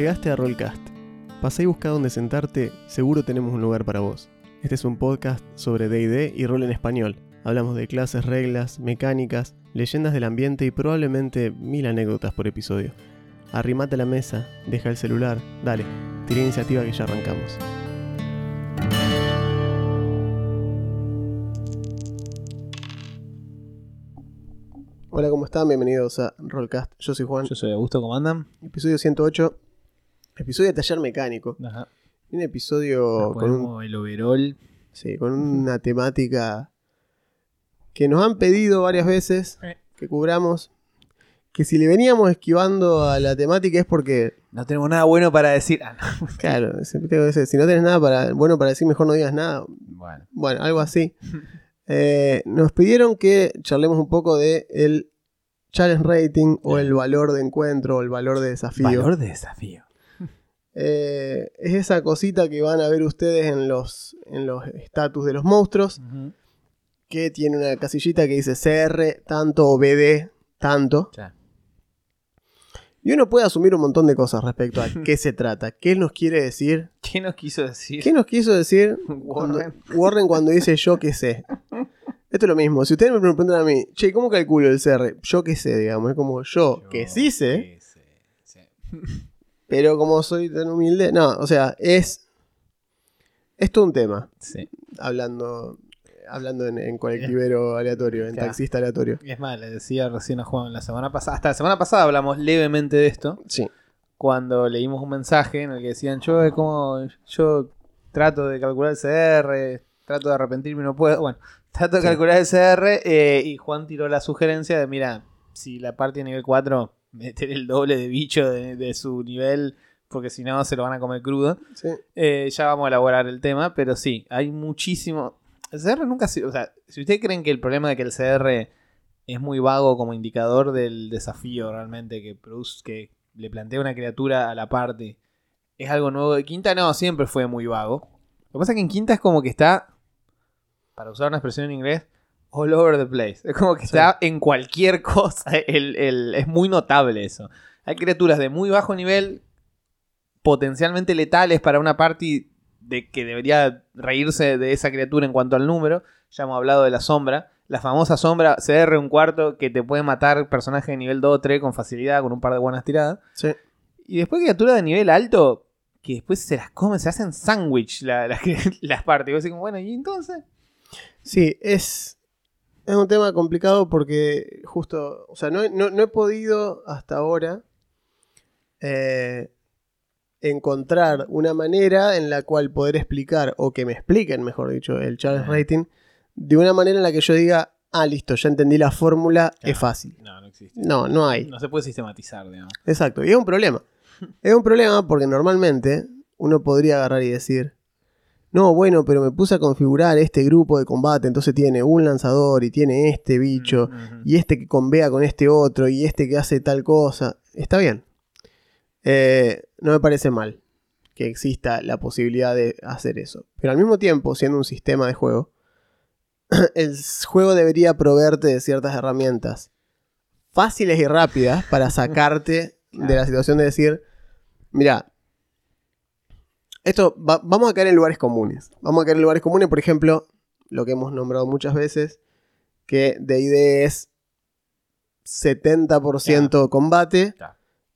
Llegaste a Rollcast. Pasá y busca dónde sentarte, seguro tenemos un lugar para vos. Este es un podcast sobre DD y rol en español. Hablamos de clases, reglas, mecánicas, leyendas del ambiente y probablemente mil anécdotas por episodio. Arrimate a la mesa, deja el celular, dale, tira iniciativa que ya arrancamos. Hola, ¿cómo están? Bienvenidos a Rollcast. Yo soy Juan. Yo soy Augusto, ¿cómo andan? Episodio 108. Episodio de taller mecánico. Ajá. Un episodio con, un- el overall. sí, con una temática que nos han pedido varias veces Eh. que cubramos. Que si le veníamos esquivando a la temática es porque, No tenemos nada bueno para decir. Ah, no. claro, siempre tengo que decir, si no tenés nada para, bueno para decir, mejor no digas nada. Bueno, Bueno, algo así. Eh, nos pidieron que charlemos un poco de el challenge rating o el valor de encuentro o el valor de desafío. valor de desafío. Eh, es esa cosita que van a ver ustedes en los en los estatus de los monstruos, que tiene una casillita que dice CR tanto o BD tanto. Ya. Y uno puede asumir un montón de cosas respecto a qué se trata, qué nos quiere decir, ¿Qué nos quiso decir? qué nos quiso decir cuando, Warren? Cuando dice yo qué sé. Esto es lo mismo, si ustedes me preguntan a mí, che, ¿cómo calculo el CR? Yo qué sé, digamos, es como yo, que sí sé, sí, sí. Pero como soy tan humilde, no, o sea, es, es todo un tema. Sí. hablando hablando en, en colectivero aleatorio, en Claro. taxista aleatorio. Es más, le decía recién a Juan la semana pasada. Hasta la semana pasada hablamos levemente de esto. Sí. Cuando leímos un mensaje en el que decían: Yo, como. Yo trato de calcular el CR, trato de arrepentirme y no puedo. Bueno, trato de Sí. calcular el CR. eh, y Juan tiró la sugerencia de: Mira, si la parte de nivel 4, meter el doble de bicho de, de su nivel, porque si no se lo van a comer crudo. sí. Eh, ya vamos a elaborar el tema, pero sí, hay muchísimo. El CR nunca ha sido. O sea, si ustedes creen que el problema de que el CR es muy vago como indicador del desafío realmente que produce, que le plantea una criatura a la parte, es algo nuevo de Quinta, no, siempre fue muy vago. Lo que pasa es que en Quinta es como que está, para usar una expresión en inglés, all over the place. Es como que Sí. está en cualquier cosa. El- el- es muy notable eso. Hay criaturas de muy bajo nivel, potencialmente letales para una party de que debería reírse de esa criatura en cuanto al número. Ya hemos hablado de la sombra. La famosa sombra CR un cuarto que te puede matar personaje de nivel 2 o 3 con facilidad, con un par de buenas tiradas. sí. Y después criaturas de nivel alto que después se las comen, se hacen sándwich la- las las partes. Y vos decís, bueno, ¿y entonces? Sí, es, es un tema complicado porque justo, o sea, no, he- no- no he podido hasta ahora eh, encontrar una manera en la cual poder explicar, o que me expliquen, mejor dicho, el challenge Ajá. rating, de una manera en la que yo diga, ah, listo, ya entendí la fórmula, Claro. es fácil. No, no existe. No, no hay. No se puede sistematizar, digamos. Exacto, y es un problema. Es un problema porque normalmente uno podría agarrar y decir, no, bueno, pero me puse a configurar este grupo de combate, entonces tiene un lanzador y tiene este bicho, Ujú. y este que convea con este otro, y este que hace tal cosa. Está bien. Eh, no me parece mal que exista la posibilidad de hacer eso. Pero al mismo tiempo, siendo un sistema de juego, el juego debería proveerte de ciertas herramientas fáciles y rápidas para sacarte de la situación de decir, mira, esto va- vamos a caer en lugares comunes. Vamos a caer en lugares comunes, por ejemplo, lo que hemos nombrado muchas veces, que D&D es 70% combate Claro.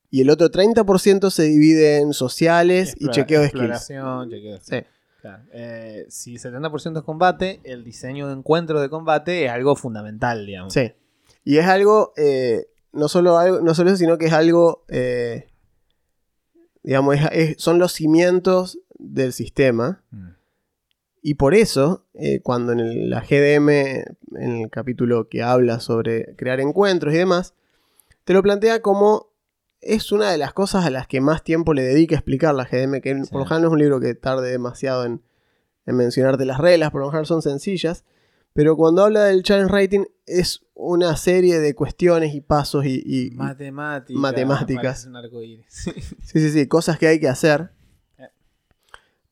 y el otro 30% se divide en sociales y chequeo de skills. exploración, chequeo de Sí. Claro. Eh, si 70% es combate, el diseño de encuentros de combate es algo fundamental, digamos. Sí. Y es algo, eh, no, solo algo no solo eso, sino que es algo, eh, digamos, es- es- son los cimientos del sistema. Mm. Y por eso, eh, cuando en el- la GDM, en el capítulo que habla sobre crear encuentros y demás, te lo plantea como es una de las cosas a las que más tiempo le dedica a explicar la GDM, que Sí. por lo general no es un libro que tarde demasiado en, en mencionarte las reglas, por lo general son sencillas, pero cuando habla del challenge rating es una serie de cuestiones y pasos y, y- Matemáticas. Un arcoíris. Sí, sí, sí, cosas que hay que hacer.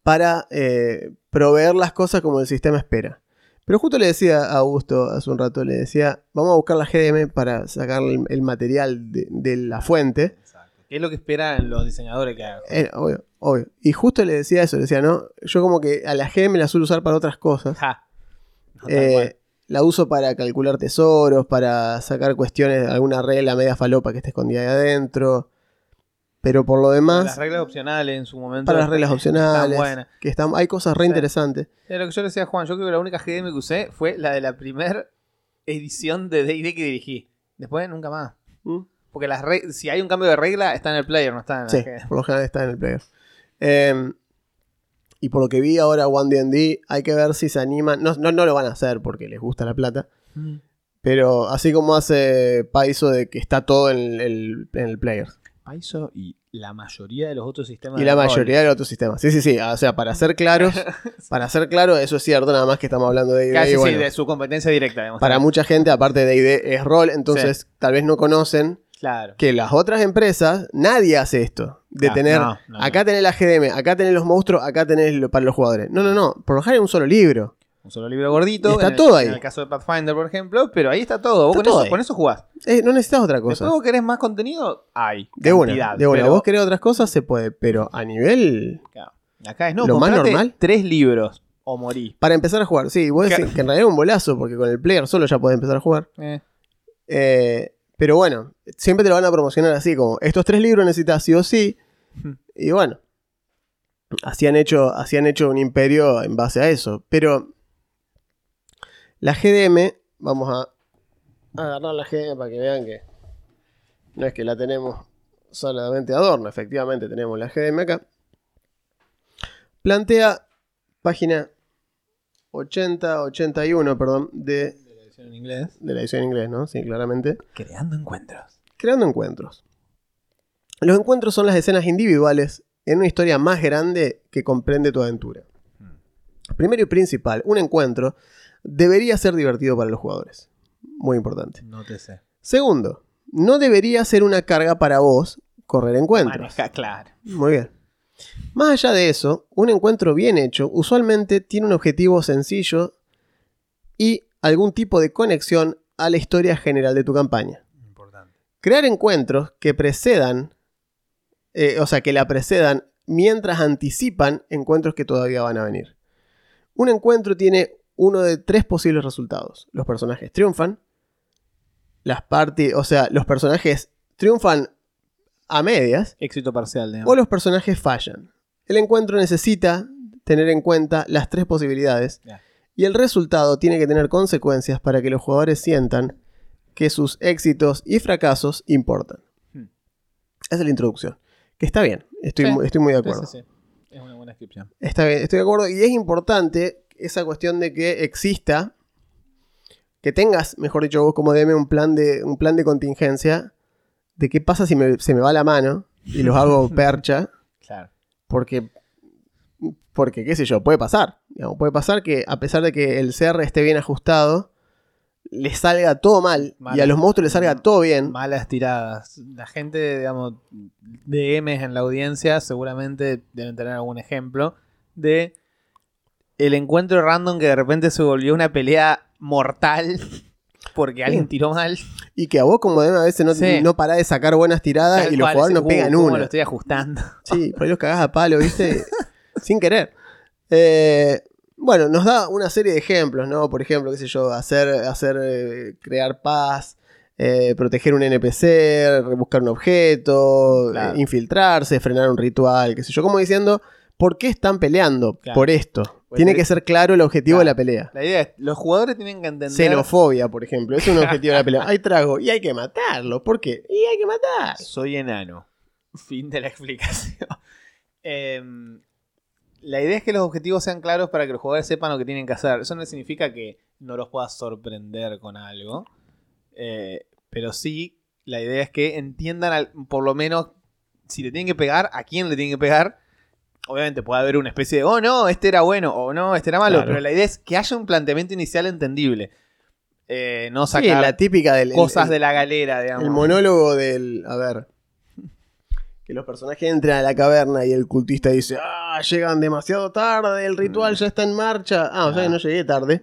Para eh, proveer las cosas como el sistema espera. Pero justo le decía a Augusto hace un rato, le decía, vamos a buscar la GDM para sacar el, el material de, de la fuente. Exacto. ¿Qué es lo que esperan los diseñadores que hagan? Eh, obvio, obvio. Y justo le decía eso, le decía, ¿no? Yo como que a la GM la suelo usar para otras cosas. Ja. No, tal Eh, la uso para calcular tesoros, para sacar cuestiones, alguna regla media falopa que esté escondida ahí adentro. Pero por lo demás, Las reglas opcionales en su momento. para las reglas opcionales, que están, hay cosas re Sí. interesantes. Es lo que yo le decía a Juan, yo creo que la única GM que usé fue la de la primera edición de D&D que dirigí. Después nunca más. ¿Mm? Porque las si hay un cambio de regla, está en el player, no está en la Sí, GM. por lo general está en el player. Eh, y por lo que vi ahora One D&D, hay que ver si se animan. No, no, no lo van a hacer porque les gusta la plata. Mm. Pero así como hace Paizo de que está todo en el, en el player. Paizo y la mayoría de los otros sistemas Y la mayoría de los otros sistemas. Sí, sí, sí. O sea, para ser claros, para ser claro, eso es cierto, nada más que estamos hablando de Casi y bueno, sí, de su competencia directa, digamos. para mucha gente, aparte de D&D, es rol, entonces tal vez no conocen Claro. que las otras empresas, nadie hace esto. De tener, no, no, acá tenés la GDM, acá tenés los monstruos, acá tenés lo- para los jugadores. No, no, no. Por lo general es un solo libro. Un solo libro gordito. Y está en el- todo ahí. En el caso de Pathfinder, por ejemplo, pero ahí está todo. Vos Está con, todo eso, ahí. con eso jugás. Eh, no necesitas otra Después cosa. vos querés más contenido, hay. De una, cantidad, de una. pero- Vos querés otras cosas, se puede. Pero a nivel. Claro. Acá es no, Lo más normal. tres libros o morí. Para empezar a jugar. Sí, vos decís que en realidad es un bolazo, porque con el player solo ya podés empezar a jugar. Eh, Eh, pero bueno, siempre te lo van a promocionar así, como estos tres libros necesitas sí o sí. Y bueno, así han hecho, así han hecho un imperio en base a eso. Pero la GDM, vamos a agarrar la GDM para que vean que no es que la tenemos solamente adorno, efectivamente tenemos la GDM acá. Plantea página 80, 81, perdón, de, de la edición en inglés. de la edición en inglés, ¿no? Sí, claramente. Creando encuentros. Creando encuentros. Los encuentros son las escenas individuales en una historia más grande que comprende tu aventura. Primero y principal, un encuentro debería ser divertido para los jugadores. Muy importante. No te sé. Segundo, no debería ser una carga para vos correr encuentros. Maneja, claro. Muy bien. Más allá de eso, un encuentro bien hecho usualmente tiene un objetivo sencillo y algún tipo de conexión a la historia general de tu campaña. Importante. Crear encuentros que precedan, eh, o sea, que la precedan mientras anticipan encuentros que todavía van a venir. Un encuentro tiene uno de tres posibles resultados. Los personajes triunfan, las partes, o sea, los personajes triunfan a medias Éxito parcial, digamos. o los personajes fallan. El encuentro necesita tener en cuenta las tres posibilidades y el resultado tiene que tener consecuencias para que los jugadores sientan que sus éxitos y fracasos importan. Hmm. Esa es la introducción. Que está bien, estoy, Sí. estoy muy de Sí, acuerdo. sí, sí. Es una buena descripción. Está bien, estoy de acuerdo. Y es importante esa cuestión de que exista, que tengas, mejor dicho, vos como DM un plan de, un plan de contingencia de qué pasa si me- se me va la mano y los hago percha. Claro. Porque, porque qué sé yo, puede pasar. Digamos, puede pasar que a pesar de que el CR esté bien ajustado, le salga todo mal Mal. y a los monstruos les salga todo bien. Malas tiradas. La gente, digamos, DMs en la audiencia seguramente deben tener algún ejemplo de el encuentro random que de repente se volvió una pelea mortal porque alguien tiró mal. Y que a vos como DM a veces no, Sí. no parás de sacar buenas tiradas Tal y los cual, jugadores no ese, pegan "Uh, cómo una. lo estoy ajustando. Sí, por ahí los cagás a palo, ¿viste? Sin querer. Eh, bueno, nos da una serie de ejemplos, ¿no? Por ejemplo, qué sé yo, hacer, hacer eh, crear paz, eh, proteger un NPC, buscar un objeto, Claro. eh, infiltrarse, frenar un ritual, qué sé yo. Como diciendo, ¿por qué están peleando? Claro. Por esto. Pues Tiene que ser claro el objetivo Claro. de la pelea. La idea es, los jugadores tienen que entender... Xenofobia, por ejemplo, es un objetivo de la pelea. Hay trago y hay que matarlo. ¿Por qué? Y hay que matar. Soy enano. Fin de la explicación. Em, la idea es que los objetivos sean claros para que los jugadores sepan lo que tienen que hacer. Eso no significa que no los puedas sorprender con algo. eh, pero sí, la idea es que entiendan al- por lo menos si le tienen que pegar, a quién le tienen que pegar. Obviamente puede haber una especie de, oh no, este era bueno, o no, este era malo. Claro. Pero la idea es que haya un planteamiento inicial entendible. Eh, no Sí, sacar la típica del el- cosas el- de la galera, digamos. El monólogo del. A ver. Que los personajes entran a la caverna y el cultista dice: Ah, llegan demasiado tarde, el ritual ya está en marcha. Ah, o sea que no llegué tarde.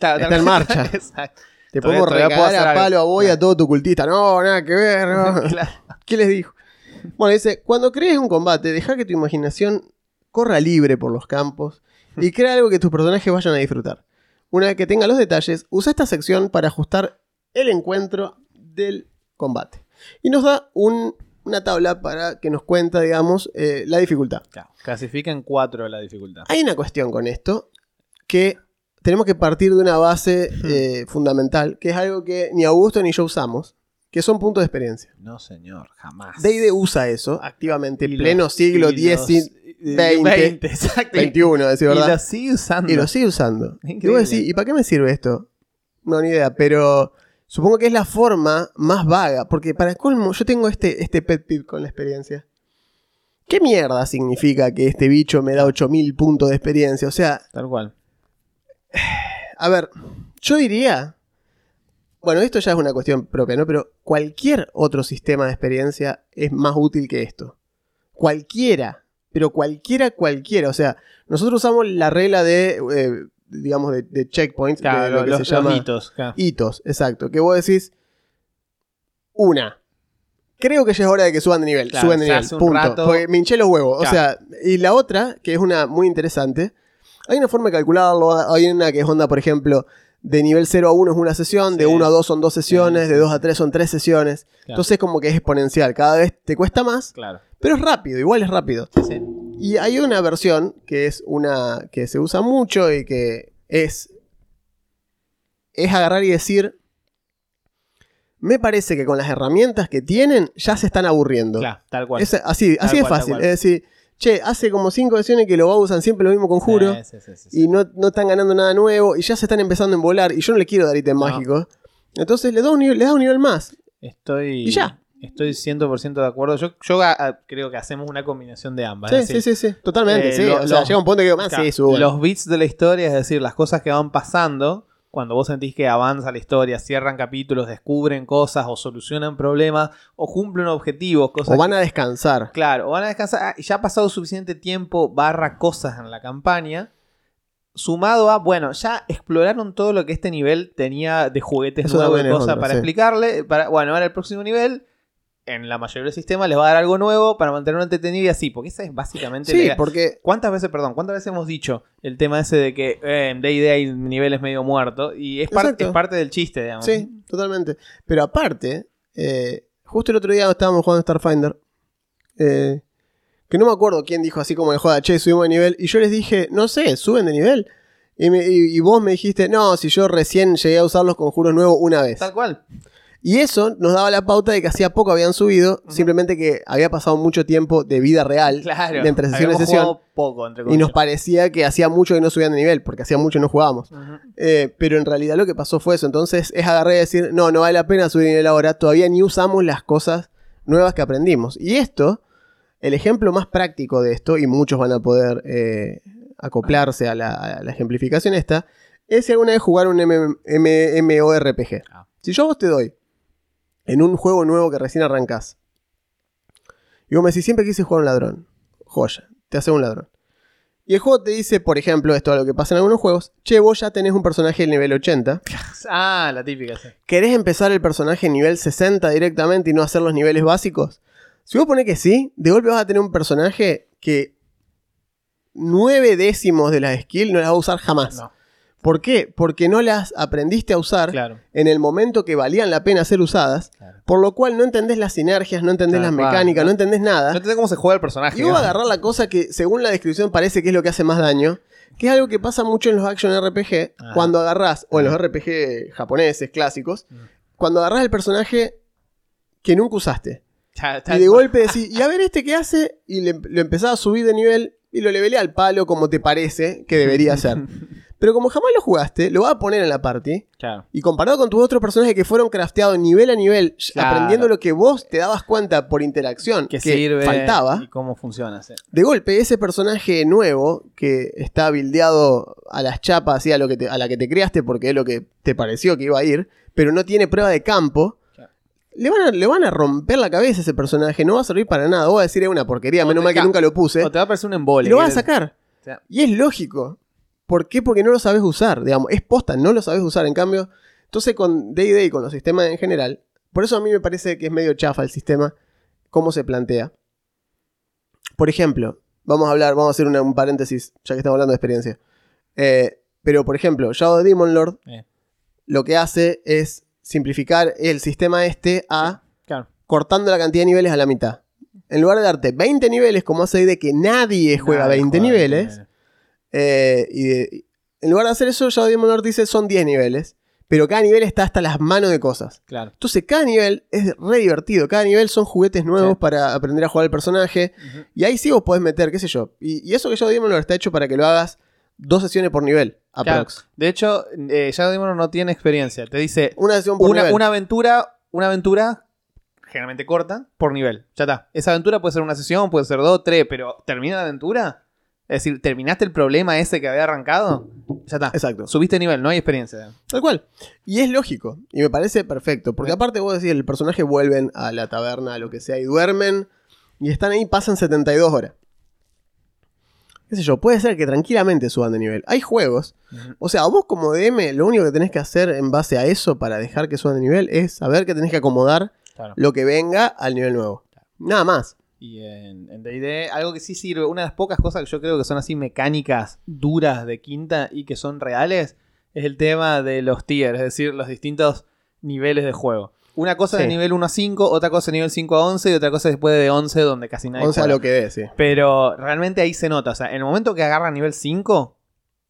Claro, Está en marcha. Exacto. Te recagar hacer a algo. palo a vos y a todo tu cultista. No, nada que ver. no. Claro. ¿Qué les dijo? Bueno, dice, cuando crees un combate, deja que tu imaginación corra libre por los campos y crea algo que tus personajes vayan a disfrutar. Una vez que tenga los detalles, usa esta sección para ajustar el encuentro del combate. Y nos da un- una tabla para que nos cuenta, digamos, eh, la dificultad. Claro, clasifica en 4 la dificultad. Hay una cuestión con esto que tenemos que partir de una base eh, fundamental, que es algo que ni Augusto ni yo usamos, que son puntos de experiencia. No, señor, jamás. D&D usa eso activamente, Y pleno los- siglo X, 20, 20, exacto. 21, decir Y verdad. lo sigue usando. Y lo sigue usando. Y vos decís, ¿y para qué me sirve esto? No, ni idea, pero supongo que es la forma más vaga, porque para colmo, yo tengo este, este pet peeve con la experiencia. ¿Qué mierda significa que este bicho me da 8000 puntos de experiencia? O sea, Tal cual. a ver, yo diría. Bueno, esto ya es una cuestión propia, ¿no? Pero cualquier otro sistema de experiencia es más útil que esto. Cualquiera. Pero cualquiera, cualquiera. O sea, nosotros usamos la regla de, eh, digamos, de, de checkpoints, de Claro, lo que los, se llama hitos. claro. hitos, exacto. Que vos decís, una. Creo que ya es hora de que suban de nivel. Claro, suben de nivel. punto. rato- Porque me hinché los huevos. O sea, y la otra, que es una muy interesante, hay una forma de calcularlo. Hay una que es onda, por ejemplo, de nivel 0 a 1 es una sesión, de Sí. 1 a 2 son dos sesiones, Sí, de sí, 2 a sí. 3 son tres sesiones. Claro. Entonces como que es exponencial. Cada vez te cuesta más, Claro. pero es rápido, igual es rápido. Sí. Y hay una versión que es una que se usa mucho y que es es agarrar y decir me parece que con las herramientas que tienen ya se están aburriendo. Claro, tal cual. Es así, Tal así de cual, tal fácil. Es decir, che, hace como cinco sesiones que lo usan siempre lo mismo conjuro Sí, sí, sí, sí, sí. y no, no están ganando nada nuevo y ya se están empezando a embolar y yo no le quiero dar ítem No. mágico. Entonces le da un nivel, le da un nivel más. Estoy. Y ya. Estoy 100% de acuerdo. Yo, yo a- a- creo que hacemos una combinación de ambas. Sí, decir, sí, sí, sí, totalmente. eh, sí. lo- o sea, los- llega un punto que digo, Claro, sí. Los bits de la historia, es decir, las cosas que van pasando, cuando vos sentís que avanza la historia, cierran capítulos, descubren cosas o solucionan problemas o cumplen objetivos, cosas O van a descansar. Claro, o van a descansar ah, ya ha pasado suficiente tiempo barra cosas en la campaña. Sumado a, bueno, ya exploraron todo lo que este nivel tenía de juguetes nuevos y cosas para sí. explicarle. Para, bueno, ahora el próximo nivel, en la mayoría de los sistemas, les va a dar algo nuevo para mantenerlo entretenido y así, porque esa es básicamente Sí, la- porque ¿Cuántas veces, perdón, cuántas veces hemos dicho el tema ese de que eh, en D&D hay niveles medio muertos? Y es, par- es parte del chiste, digamos. Sí, totalmente. Pero aparte, eh, justo el otro día estábamos jugando Starfinder. eh, que no me acuerdo quién dijo así como de joda, che, subimos de nivel. Y yo les dije, no sé, suben de nivel. Y, me- y- y vos me dijiste, no, si yo recién llegué a usar los conjuros nuevos una vez. Tal cual. Y eso nos daba la pauta de que hacía poco habían subido, simplemente que había pasado mucho tiempo de vida real, Claro. de entre sesión y sesión. jugado poco, entre Y nos parecía que hacía mucho que no subían de nivel, porque hacía mucho que no jugábamos. Eh, pero en realidad lo que pasó fue eso. Entonces es agarrar y decir, no, no vale la pena subir de nivel ahora. Todavía ni usamos las cosas nuevas que aprendimos. Y esto, el ejemplo más práctico de esto, y muchos van a poder eh, acoplarse a la, a la ejemplificación esta, es si alguna vez jugar un MMORPG. Ah. Si yo a vos te doy en un juego nuevo que recién arrancás, y vos me decís, siempre quise jugar un ladrón. Joya, te hace un ladrón. Y el juego te dice, por ejemplo, esto es lo que pasa en algunos juegos, che, vos ya tenés un personaje del nivel 80. Ah, la típica, sí. ¿Querés empezar el personaje nivel 60 directamente y no hacer los niveles básicos? Si vos ponés que sí, de golpe vas a tener un personaje que nueve décimos de las skills no las va a usar jamás. No, ¿Por qué? Porque no las aprendiste a usar claro. en el momento que valían la pena ser usadas, claro. por lo cual no entendés las sinergias, no entendés las mecánicas, ¿no? entendés nada. No entiendo cómo se juega el personaje. Y vos agarrar la cosa que, según la descripción, parece que es lo que hace más daño. Que es algo que pasa mucho en los action RPG. Ajá. Cuando agarrás, o en los Ajá. RPG japoneses, clásicos. Mm. Cuando agarrás el personaje que nunca usaste. Ya, Y de golpe decís, y a ver este qué hace. Y le, lo empezás a subir de nivel. Y lo levelé al palo como te parece que debería ser. Pero como jamás lo jugaste, lo vas a poner en la party. Claro. Y comparado con tus otros personajes que fueron crafteados nivel a nivel, Claro. aprendiendo lo que vos te dabas cuenta por interacción Que, que sirve faltaba. y cómo funciona. sí. De golpe, ese personaje nuevo que está bildeado a las chapas, así a, lo que te- a la que te creaste porque es lo que te pareció que iba a ir, pero no tiene prueba de campo, Claro. le, van a, le van a romper la cabeza a ese personaje, no va a servir para nada. Vos vas a decir, es una porquería, O menos mal que ca- nunca lo puse. O te va a parecer un Y embole. lo vas a sacar. o sea, Y es lógico. ¿Por qué? Porque no lo sabes usar, digamos. Es posta, no lo sabes usar. En cambio, entonces con D&D y con los sistemas en general, por eso a mí me parece que es medio chafa el sistema, cómo se plantea. Por ejemplo, vamos a hablar, vamos a hacer una- un paréntesis, ya que estamos hablando de experiencia. Eh, pero, por ejemplo, Shadow Demon Lord Eh. lo que hace es simplificar el sistema este a Claro. cortando la cantidad de niveles a la mitad. En lugar de darte 20 niveles, como hace de que nadie juega Nadie 20 juega niveles, eh, y de- en lugar de hacer eso, Shadow Demon Lord dice son 10 niveles, pero cada nivel está hasta las manos de cosas. Claro. Entonces cada nivel es re divertido, cada nivel son juguetes nuevos Sí. para aprender a jugar el personaje, y ahí sí vos podés meter, qué sé yo, y, y eso que Shadow Demon Lord está hecho para que lo hagas dos sesiones por nivel, Claro. De hecho, eh, Shadow Demon no tiene experiencia. Te dice Una sesión por una, nivel. una aventura, una aventura generalmente corta por nivel. Ya está. Esa aventura puede ser una sesión, puede ser dos, tres, pero termina la aventura. Es decir, terminaste el problema ese que había arrancado. Ya está. Exacto. Subiste nivel, no hay experiencia. Tal cual. Y es lógico. Y me parece perfecto. Porque aparte vos decís, el personaje vuelven a la taberna, a lo que sea, y duermen. Y están ahí, pasan 72 horas. Qué sé yo, puede ser que tranquilamente suban de nivel. Hay juegos. O sea, vos como DM, lo único que tenés que hacer en base a eso para dejar que suban de nivel es saber que tenés que acomodar Claro. lo que venga al nivel nuevo. Nada más. Y en D&D, algo que sí sirve, una de las pocas cosas que yo creo que son así mecánicas duras de quinta y que son reales, es el tema de los tiers, es decir, los distintos niveles de juego. Una cosa Sí. de nivel 1 a 5, otra cosa de nivel 5 a 11 y otra cosa después de 11 donde casi nadie 11 a lo que dé, sí. Pero realmente ahí se nota, o sea, en el momento que agarra nivel 5...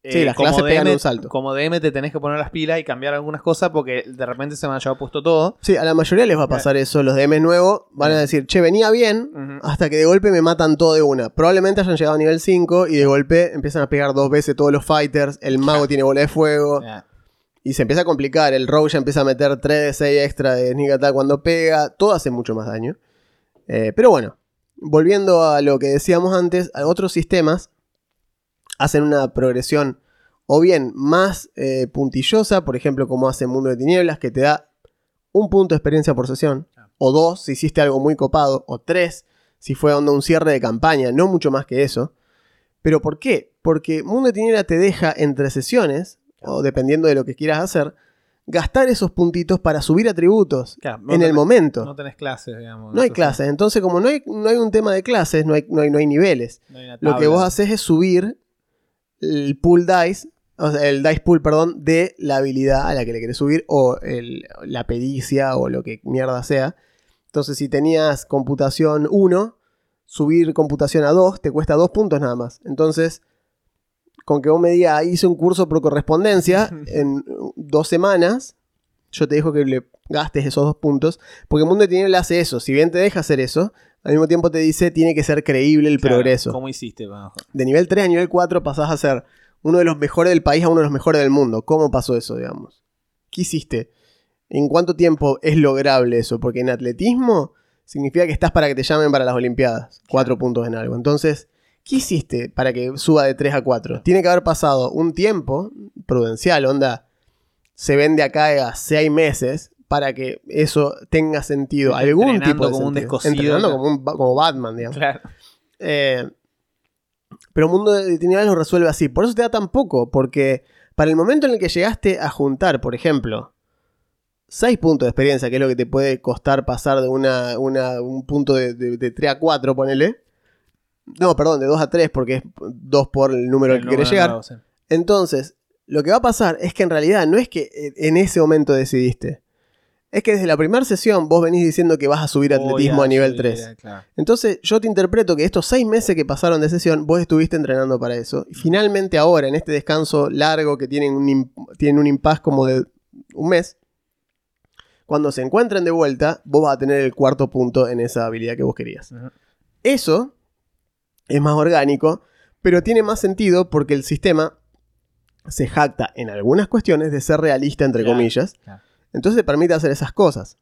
Sí, las como clases pegan un salto. Como DM te tenés que poner las pilas y cambiar algunas cosas porque de repente se me ha llevado puesto todo. Sí, a la mayoría les va a pasar eso. Los DM nuevos van a decir, che, venía bien, hasta que de golpe me matan todo de una. Probablemente hayan llegado a nivel 5 y de golpe empiezan a pegar dos veces todos los fighters, el mago tiene bola de fuego y se empieza a complicar. El rogue ya empieza a meter 3 de 6 extra de sneak attack cuando pega, todo hace mucho más daño. Eh, pero bueno, volviendo a lo que decíamos antes, a otros sistemas hacen una progresión o bien más eh, puntillosa, por ejemplo como hace Mundo de Tinieblas, que te da un punto de experiencia por sesión, o dos si hiciste algo muy copado, o tres si fue onda un cierre de campaña, no mucho más que eso. ¿Pero por qué? Porque Mundo de Tinieblas te deja entre sesiones, o dependiendo de lo que quieras hacer, gastar esos puntitos para subir atributos Claro, no en el momento. No tenés clases, digamos. No hay clases, entonces como no hay, no hay un tema de clases, no hay, no hay, no hay niveles. hay Lo que vos haces es subir el pool dice, o sea, el dice pool, perdón, de la habilidad a la que le querés subir, o el- la pericia, o lo que mierda sea. Entonces, si tenías computación 1, subir computación a 2 te cuesta 2 puntos nada más. Entonces, con que vos me digas, hice un curso por correspondencia en dos semanas, yo te dejo que le gastes esos dos puntos, porque el mundo de tinieblas hace eso. Si bien te deja hacer eso, al mismo tiempo te dice, tiene que ser creíble el Claro, progreso ¿Cómo hiciste? Bajo? de nivel 3 a nivel 4 pasás a ser uno de los mejores del país a uno de los mejores del mundo. ¿Cómo pasó eso, digamos? ¿Qué hiciste? ¿En cuánto tiempo es lograble eso? Porque en atletismo significa que estás para que te llamen para las Olimpiadas. Cuatro puntos en algo. Entonces, ¿qué hiciste para que suba de 3 a 4? Tiene que haber pasado un tiempo prudencial, onda. Se vende acá a 6 meses para que eso tenga sentido. Algún tipo de como un sentido. descosido, Entrenando claro. como, un como Batman, digamos. Claro. Eh, pero Mundo de Tinieblas lo resuelve así. Por eso te da tan poco. Porque para el momento en el que llegaste a juntar, por ejemplo, 6 puntos de experiencia, que es lo que te puede costar pasar de una, una- un punto de, de, de 3 a 4, ponele. No, perdón, de 2 a 3, porque es 2 por el número al que querés número llegar. sí. Entonces, lo que va a pasar es que en realidad no es que eh, en ese momento decidiste. Es que desde la primera sesión vos venís diciendo que vas a subir atletismo a nivel subir, 3. claro. Entonces yo te interpreto que estos seis meses que pasaron de sesión, vos estuviste entrenando para eso. Y finalmente ahora, en este descanso largo que tienen un, tienen un impas como de un mes, cuando se encuentren de vuelta, vos vas a tener el cuarto punto en esa habilidad que vos querías. Eso es más orgánico, pero tiene más sentido porque el sistema se jacta en algunas cuestiones de ser realista, entre Claro, comillas. claro. Entonces te permite hacer esas cosas.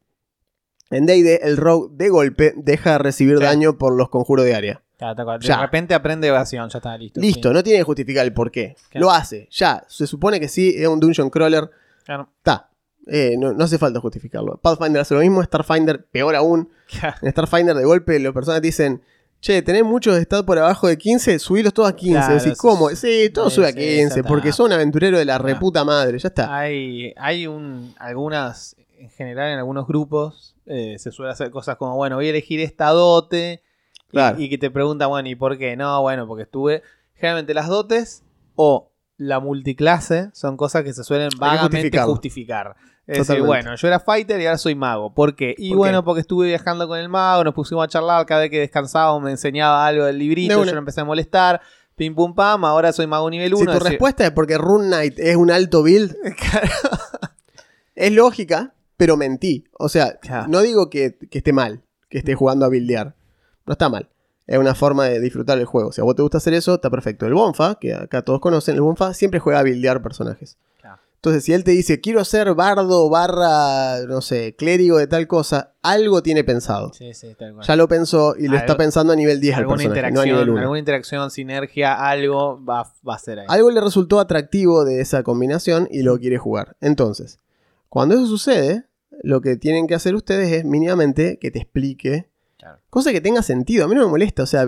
En D&D, el rogue de golpe deja de recibir Sí. daño por los conjuros de área. Claro. De Ya. repente aprende evasión, ya está listo. Listo, sí. no tiene que justificar el por qué. Claro. Lo hace, ya. Se supone que sí, es un dungeon crawler. Claro. Está. Eh, no, no hace falta justificarlo. Pathfinder hace lo mismo, Starfinder peor aún. En Starfinder de golpe las personas dicen, che, tenés muchos de stat por abajo de 15, subilos todos a 15. Claro, Decís, ¿cómo? sí. Todo sube a sí, 15, ya está. porque son aventureros de la Ah. reputa madre, ya está. Hay, hay un, algunas en general en algunos grupos eh, se suele hacer cosas como, bueno, voy a elegir esta dote. y- Claro. Y, que te preguntan, bueno, ¿y por qué? No, bueno, porque estuve. Generalmente las dotes o la multiclase son cosas que se suelen vagamente justificar. Es decir, bueno, yo era fighter y ahora soy mago. ¿Por qué? Y ¿Por bueno, qué? porque estuve viajando con el mago, nos pusimos a charlar, cada vez que descansábamos me enseñaba algo del De librito, yo lo empecé a molestar, pim pum pam, ahora soy mago nivel 1. Si tu respuesta es porque Rune Knight es un alto build, es lógica, pero mentí. O sea, no digo que, que esté mal, que esté jugando a buildear. No está mal. Es una forma de disfrutar el juego. Si a vos te gusta hacer eso, está perfecto. El Bonfa, que acá todos conocen, el Bonfa siempre juega a buildear personajes. Entonces, si él te dice, quiero ser bardo barra, no sé, clérigo de tal cosa, algo tiene pensado. Sí, sí, tal cual. Ya lo pensó y lo Algo- está pensando a nivel 10 al no a interacción, nivel 1. alguna interacción, sinergia, algo va, va a ser ahí. Algo le resultó atractivo de esa combinación y lo quiere jugar. Entonces, cuando eso sucede, lo que tienen que hacer ustedes es mínimamente que te explique. Claro. Cosa que tenga sentido. A mí no me molesta. O sea,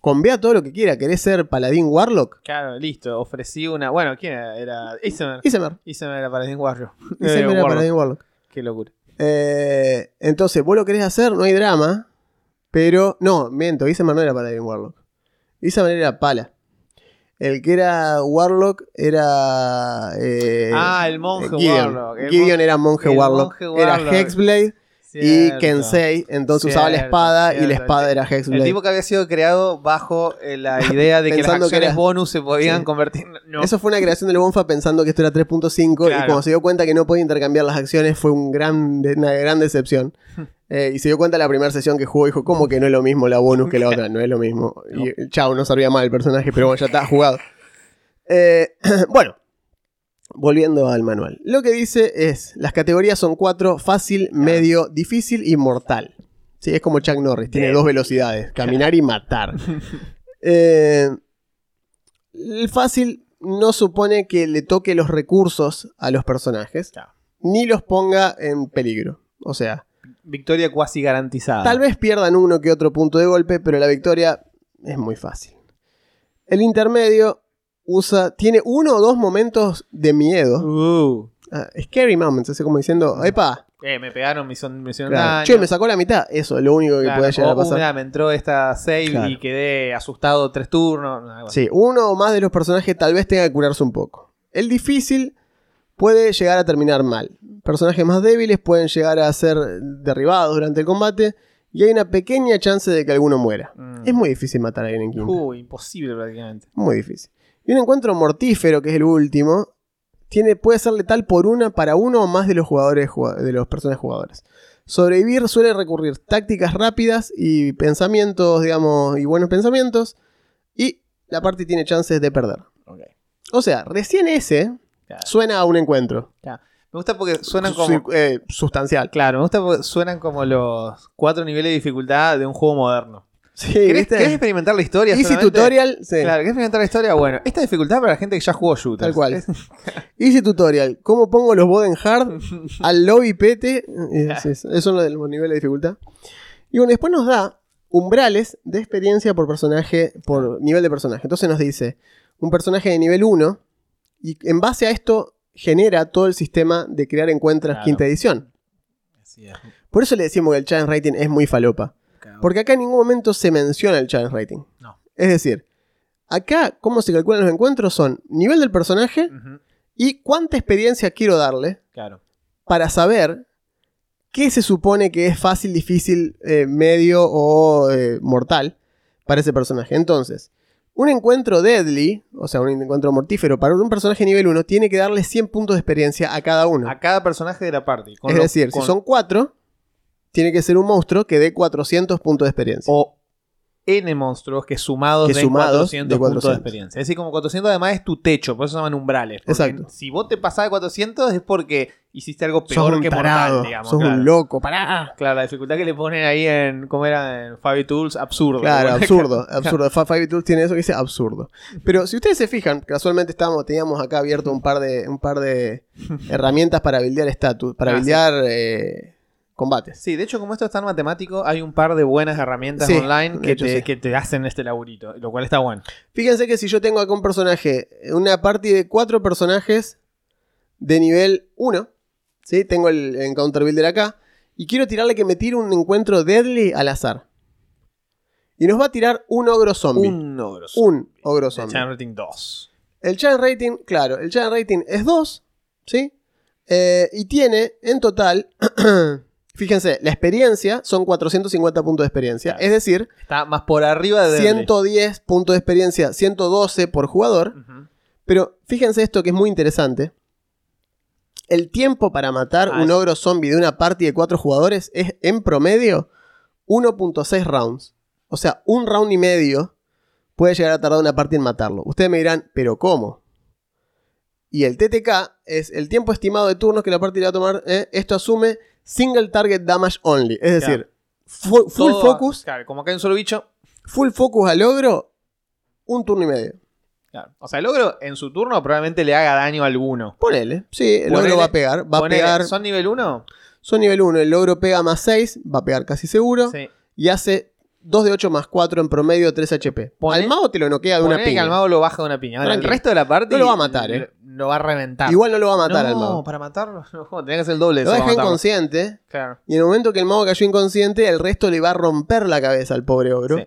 convea todo lo que quiera. ¿Querés ser paladín warlock? Claro, listo. Ofrecí una. Bueno, ¿quién era? Era Isemer. Isemer. Isemer era Paladin Warrior. Eh, Isemer era Warlock. paladín warlock. Qué locura. Eh, entonces, vos lo querés hacer, no hay drama. Pero, no, miento. Isemer no era paladín warlock. Isemer era pala. El que era warlock era... eh, ah, el monje Gideon. Warlock. El Gideon mon- era monje Warlock. monje Era Warlock. Y. Kensei. Entonces usaba la Cierto, espada y la espada era El Hexblade. tipo que había sido creado bajo eh, la idea de que las Pensando que acciones era- bonus se podían Sí. convertir. No. Eso fue una creación del Bonfa pensando que esto era 3.5 y Claro. cuando se dio cuenta que no podía intercambiar las acciones fue un gran, una gran decepción. Eh, y se dio cuenta la primera sesión que jugó dijo, ¿cómo que no es lo mismo la bonus que la otra? No es lo mismo. Y chao, no servía mal el personaje, pero bueno, ya está jugado. Eh, bueno, volviendo al manual. Lo que dice es, las categorías son cuatro, fácil, medio, difícil y mortal. Sí, es como Chuck Norris, tiene dos velocidades, caminar y matar. Eh, el fácil no supone que le toque los recursos a los personajes, ni los ponga en peligro. O sea, Victoria cuasi garantizada. tal vez pierdan uno que otro punto de golpe, pero la victoria es muy fácil. El intermedio usa, tiene uno o dos momentos de miedo. Uh. Ah, scary moments, así como diciendo, ¡epa! Eh, me pegaron, me hicieron, me hicieron Claro, daño. che, me sacó la mitad. Eso es lo único que Claro, puede llegar a pasar. "Uh, mirá, me entró esta save Claro. y quedé asustado tres turnos. algo así. Sí, uno o más de los personajes tal vez tenga que curarse un poco. El difícil puede llegar a terminar mal. Personajes más débiles pueden llegar a ser derribados durante el combate y hay una pequeña chance de que alguno muera. Mm. Es muy difícil matar a alguien en quinta. Uh, imposible prácticamente. Muy difícil. Y un encuentro mortífero, que es el último, tiene, puede ser letal por una para uno o más de los jugadores de los personajes jugadores. Sobrevivir suele recurrir tácticas rápidas y pensamientos, digamos, y buenos pensamientos. Y la parte tiene chances de perder. O sea, recién ese Claro. suena a un encuentro. Claro. Me gusta porque suenan como. Su- eh, sustancial. Claro, me gusta porque suenan como los cuatro niveles de dificultad de un juego moderno. Sí, ¿Querés, ¿viste? querés experimentar la historia? Easy solamente? tutorial, sí. Claro, ¿querés experimentar la historia? Bueno, esta dificultad para la gente que ya jugó shooters. Tal cual. Es- Easy tutorial. ¿Cómo pongo los Boden Hard al lobby pete? Es- es- son los de los niveles de dificultad. Y bueno, después nos da umbrales de experiencia por personaje, por nivel de personaje. Entonces nos dice un personaje de nivel 1 y en base a esto genera todo el sistema de crear encuentros Claro. quinta edición. Así es. Por eso le decimos que el challenge rating es muy falopa. Porque acá en ningún momento se menciona el challenge rating. No. Es decir, acá cómo se calculan los encuentros son nivel del personaje y cuánta experiencia quiero darle Claro. para saber qué se supone que es fácil, difícil, eh, medio o eh, mortal para ese personaje. Entonces, un encuentro deadly, o sea, un encuentro mortífero para un personaje nivel 1, tiene que darle 100 puntos de experiencia a cada uno. A cada personaje de la party. con es los- decir, con- si son 4, tiene que ser un monstruo que dé 400 puntos de experiencia. O N monstruos que sumados Que sumados 400 de puntos de 400. experiencia. Es decir, como 400 además es tu techo, por eso se llaman umbrales. Exacto. Si vos te pasás de 400 es porque hiciste algo peor un que tarado, mortal, digamos. sos claro. un loco, pará. Claro, la dificultad que le ponen ahí en, ¿cómo era? En Fabi Tools, absurdo. Claro, absurdo, absurdo. Fa- Five Tools tiene eso que dice absurdo. Pero si ustedes se fijan, casualmente estábamos, teníamos acá abierto un par de, un par de herramientas para buildear estatus, para Ah, sí. eh, combates. Sí, de hecho, como esto es tan matemático, hay un par de buenas herramientas Sí, online que hecho, te, sí. que te hacen este laburito, lo cual está bueno. Fíjense que si yo tengo acá un personaje, una party de cuatro personajes de nivel 1, ¿sí? Tengo el Encounter Builder acá. Y quiero tirarle que me tire un encuentro deadly al azar. Y nos va a tirar un ogro zombie. Un, Un ogro. ogro De zombie. Channel Rating 2. El challenge rating, claro, el challenge rating es 2, ¿sí? Eh, y tiene en total, fíjense, la experiencia son 450 puntos de experiencia. Claro. Es decir, Está más por arriba de Deadly. 110 puntos de experiencia, 112 por jugador. Pero fíjense esto que es muy interesante. El tiempo para matar Ah, un ogro zombie de una party de 4 jugadores es en promedio 1.6 rounds. O sea, un round y medio puede llegar a tardar una party en matarlo. Ustedes me dirán, ¿pero cómo? Y el TTK es el tiempo estimado de turnos que la party le va a tomar. ¿eh? Esto asume single target damage only. Es decir, fu- full Todo- focus, Claro, como que hay un solo bicho. full focus al ogro, un turno y medio. Claro. O sea, el ogro en su turno probablemente le haga daño a alguno. Ponele. Sí, el Ponele- ogro va a pegar. Va a Ponele, pegar. ¿Son nivel 1? Son nivel 1, el logro pega más 6, va a pegar casi seguro. Sí. Y hace 2 de 8 más 4 en promedio, 3 HP. Al mago te lo noquea de una Ponele que piña. al mago lo baja de una piña. Ahora, el resto de la parte No lo va a matar, eh. Lo va a reventar. Igual no lo va a matar no, al mago. para matarlo, no, tenía que ser el doble. de Lo deja inconsciente. Claro. Y en el momento que el mago cayó inconsciente, el resto le va a romper la cabeza al pobre ogro. Sí.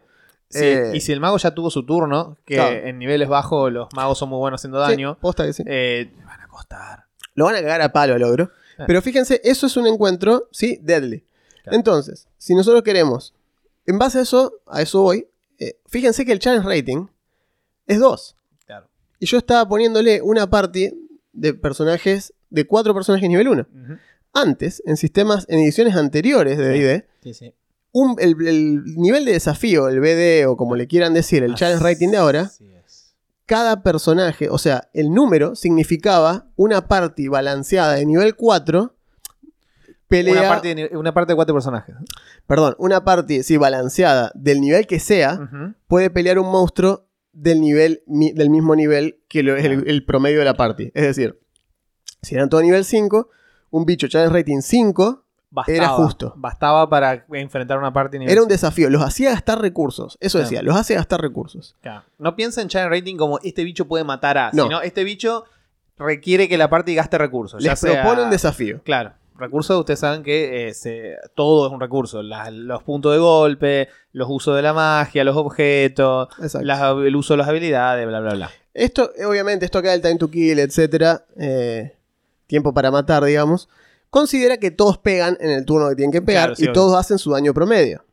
Sí, Eh, y si el mago ya tuvo su turno, que Claro. en niveles bajos los magos son muy buenos haciendo Sí, daño, posta que sí. eh, le van a costar. Lo van a cagar a palo al ogro. Pero fíjense, eso es un encuentro, ¿sí? Deadly. Claro. Entonces, si nosotros queremos, en base a eso, a eso voy, eh, fíjense que el challenge rating es 2. Claro. Y yo estaba poniéndole una party de personajes, de cuatro personajes nivel 1. Ujú. Antes, en sistemas, en ediciones anteriores de. D&D, Sí, el, el nivel de desafío, el BD o como le quieran decir, el challenge rating de ahora, cada personaje, o sea, el número significaba una party balanceada de nivel 4 pelea, Una parte, de, una parte de cuatro personajes. perdón, una party sí balanceada del nivel que sea, puede pelear un monstruo del nivel mi- del mismo nivel que lo el, promedio de la party. Es decir, si eran todo nivel 5, un bicho challenge rating 5 Bastaba, Era justo. Bastaba para enfrentar una parte nivel era un desafío, los hacía gastar recursos. Eso Claro. decía, los hace gastar recursos. Claro. No piensa en challenge rating como este bicho puede matar a, No. sino este bicho requiere que la party gaste recursos. ya Les sea- propone un desafío. Claro. Recursos, ustedes saben que eh, se- todo es un recurso. Los puntos de golpe, los usos de la magia, los objetos, las- el uso de las habilidades, bla, bla, bla. Esto, eh, obviamente, esto acá del time to kill, etcétera, eh, tiempo para matar, digamos, considera que todos pegan en el turno que tienen que pegar Claro, sí, y obvio. todos hacen su daño promedio.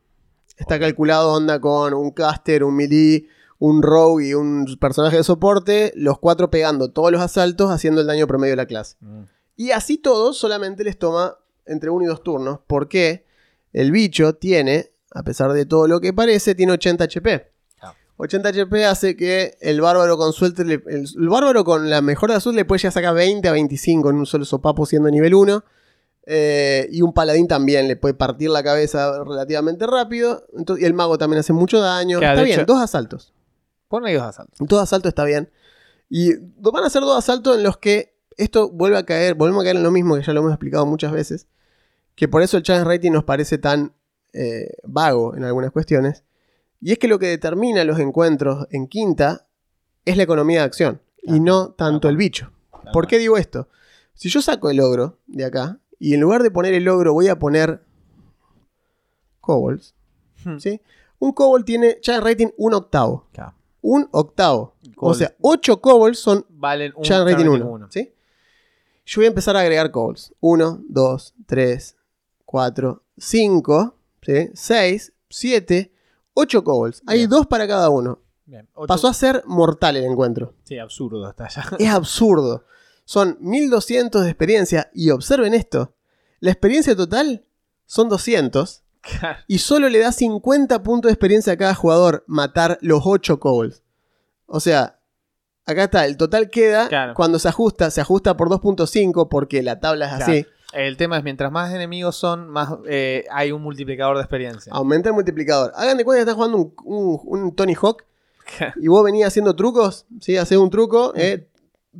Está calculado onda con un caster, un melee, un rogue y un personaje de soporte, los cuatro pegando todos los asaltos haciendo el daño promedio de la clase. Mm. Y así todos solamente les toma entre uno y dos turnos, porque el bicho tiene, a pesar de todo lo que parece, tiene 80 HP. Claro. 80 HP hace que el bárbaro con suerte, el, el bárbaro con la mejor de azul le puede ya sacar 20 a 25 en un solo sopapo siendo nivel 1. eh, y un paladín también le puede partir la cabeza relativamente rápido. Entonces, y el mago también hace mucho daño. Claro, está bien, hecho- dos asaltos. Ponle dos asaltos. Dos asaltos está bien. Y van a ser dos asaltos en los que esto vuelve a caer, volvemos a caer en lo mismo que ya lo hemos explicado muchas veces. Que por eso el challenge rating nos parece tan eh, vago en algunas cuestiones. Y es que lo que determina los encuentros en quinta es la economía de acción. Y no tanto el bicho. ¿Por qué digo esto? Si yo saco el ogro de acá y en lugar de poner el ogro voy a poner kobolds, Hmm. ¿sí? Un kobold tiene challenge rating un octavo. Un octavo. O sea, 8 kobolds son Valen un challenge rating challenge 1. uno. ¿sí? Yo voy a empezar a agregar kobolds. 1, 2, 3, 4, 5, 6, 7, 8 kobolds. Hay Bien. dos para cada uno. Bien. Ocho- Pasó a ser mortal el encuentro. Sí, absurdo hasta allá. Es absurdo. Son 1200 de experiencia. Y observen esto. La experiencia total son 200. Claro. Y solo le da 50 puntos de experiencia a cada jugador matar los 8 kobolds. O sea, acá está. El total queda Claro. cuando se ajusta. Se ajusta por 2.5 porque la tabla es así. El tema es, mientras más enemigos son, más eh, hay un multiplicador de experiencia. Aumenta el multiplicador. Hagan de cuenta que están jugando un, un- un Tony Hawk y vos venías haciendo trucos. ¿sí? Haces un truco, eh,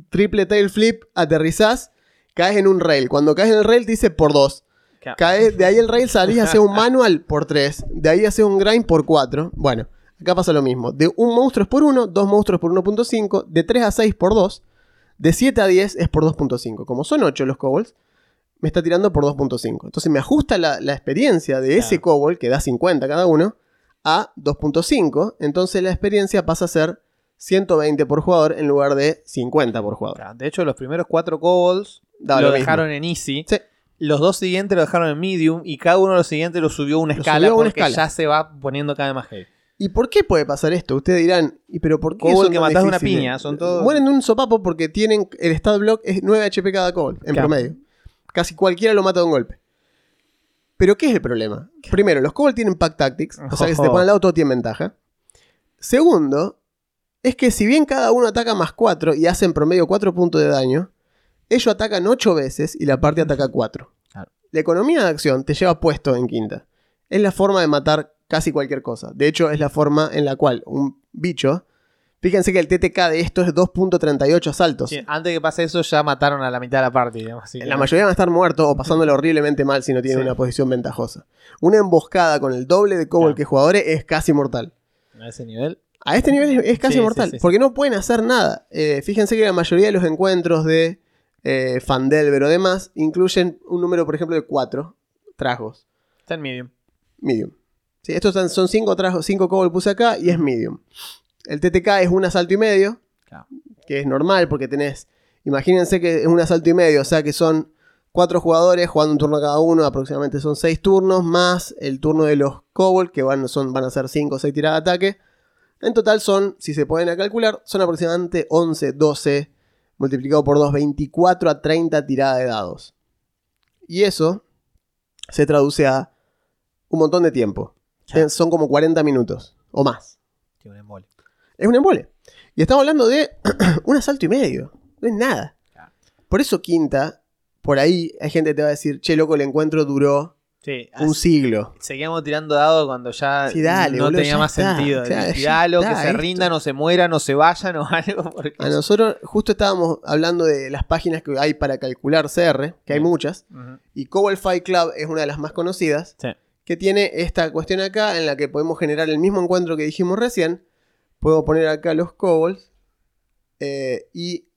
triple tail flip, aterrizás, caes en un rail. Cuando caes en el rail te dice por 2. Claro. Caes, de ahí el rail salís a hacer un manual por 3. De ahí haces un grind por 4. Bueno, acá pasa lo mismo. De un monstruo es por 1, dos monstruos por 1.5, de 3 a 6 por 2, de 7 a 10 es por 2.5. Como son 8 los kobolds, me está tirando por 2.5. Entonces me ajusta la, la experiencia de ese Claro. kobold, que da 50 cada uno, a 2.5. Entonces la experiencia pasa a ser 120 por jugador en lugar de 50 por jugador. Claro, De hecho, los primeros cuatro kobolds Daba lo, lo dejaron en easy. Sí. Los dos siguientes lo dejaron en medium y cada uno de los siguientes lo subió una Lo escala subió una porque escala. ya se va poniendo cada vez más heavy. ¿Y por qué puede pasar esto? Ustedes dirán, ¿y pero por qué son que matás de una piña, son todos- Mueren de un sopapo porque tienen el stat block es 9 HP cada kobold en Claro. promedio. Casi cualquiera lo mata de un golpe. Pero ¿qué es el problema? Primero, los kobold tienen pack tactics, o sea que si te ponen al lado todo tiene ventaja. Segundo, es que si bien cada uno ataca más 4 y hacen promedio 4 puntos de daño, ellos atacan 8 veces y la parte ataca 4. Claro. La economía de acción te lleva puesto en quinta. Es la forma de matar casi cualquier cosa. De hecho, es la forma en la cual un bicho. Fíjense que el TTK de esto es 2.38 asaltos. Sí, antes que pase eso, ya mataron a la mitad de la party. digamos, así que- La mayoría van a estar muertos o pasándolo horriblemente mal si no tienen Sí. una posición ventajosa. Una emboscada con el doble de Claro. que jugadores es casi mortal. A ese nivel. A este nivel es, es casi Sí, mortal, porque no pueden hacer nada. Eh, fíjense que la mayoría de los encuentros de eh, Fandelver o demás incluyen un número, por ejemplo, de 4 trasgos. Está en medium. Medium. Sí, estos son- son 5 trasgos, 5 kobold puse acá y es medium. El TTK es un asalto y medio, Claro. que es normal porque tenés, imagínense que es un asalto y medio, o sea que son cuatro jugadores jugando un turno cada uno, aproximadamente son seis turnos, más el turno de los kobold, que van, son, van a ser 5 o 6 tiradas de ataque. En total son, si se pueden calcular, son aproximadamente 11, 12, multiplicado por 2, 24 a 30 tiradas de dados. Y eso se traduce a un montón de tiempo. Eh, Son como 40 minutos o más. Tiene un embole. Es un embole. Y estamos hablando de un asalto y medio. No es nada. Claro. Por eso, quinta, por ahí hay gente que te va a decir, che, loco, el encuentro duró Sí, un siglo. seguíamos tirando dados cuando ya Sí, dale, no boludo, tenía ya más está. sentido. Claro, Tiralo, que se esto. rindan o se mueran o se vayan o algo. Porque... A nosotros, justo estábamos hablando de las páginas que hay para calcular CR, que hay Sí. muchas, y Cobalt Fight Club es una de las más conocidas, Sí. Que tiene esta cuestión acá en la que podemos generar el mismo encuentro que dijimos recién. Puedo poner acá los kobolds eh, y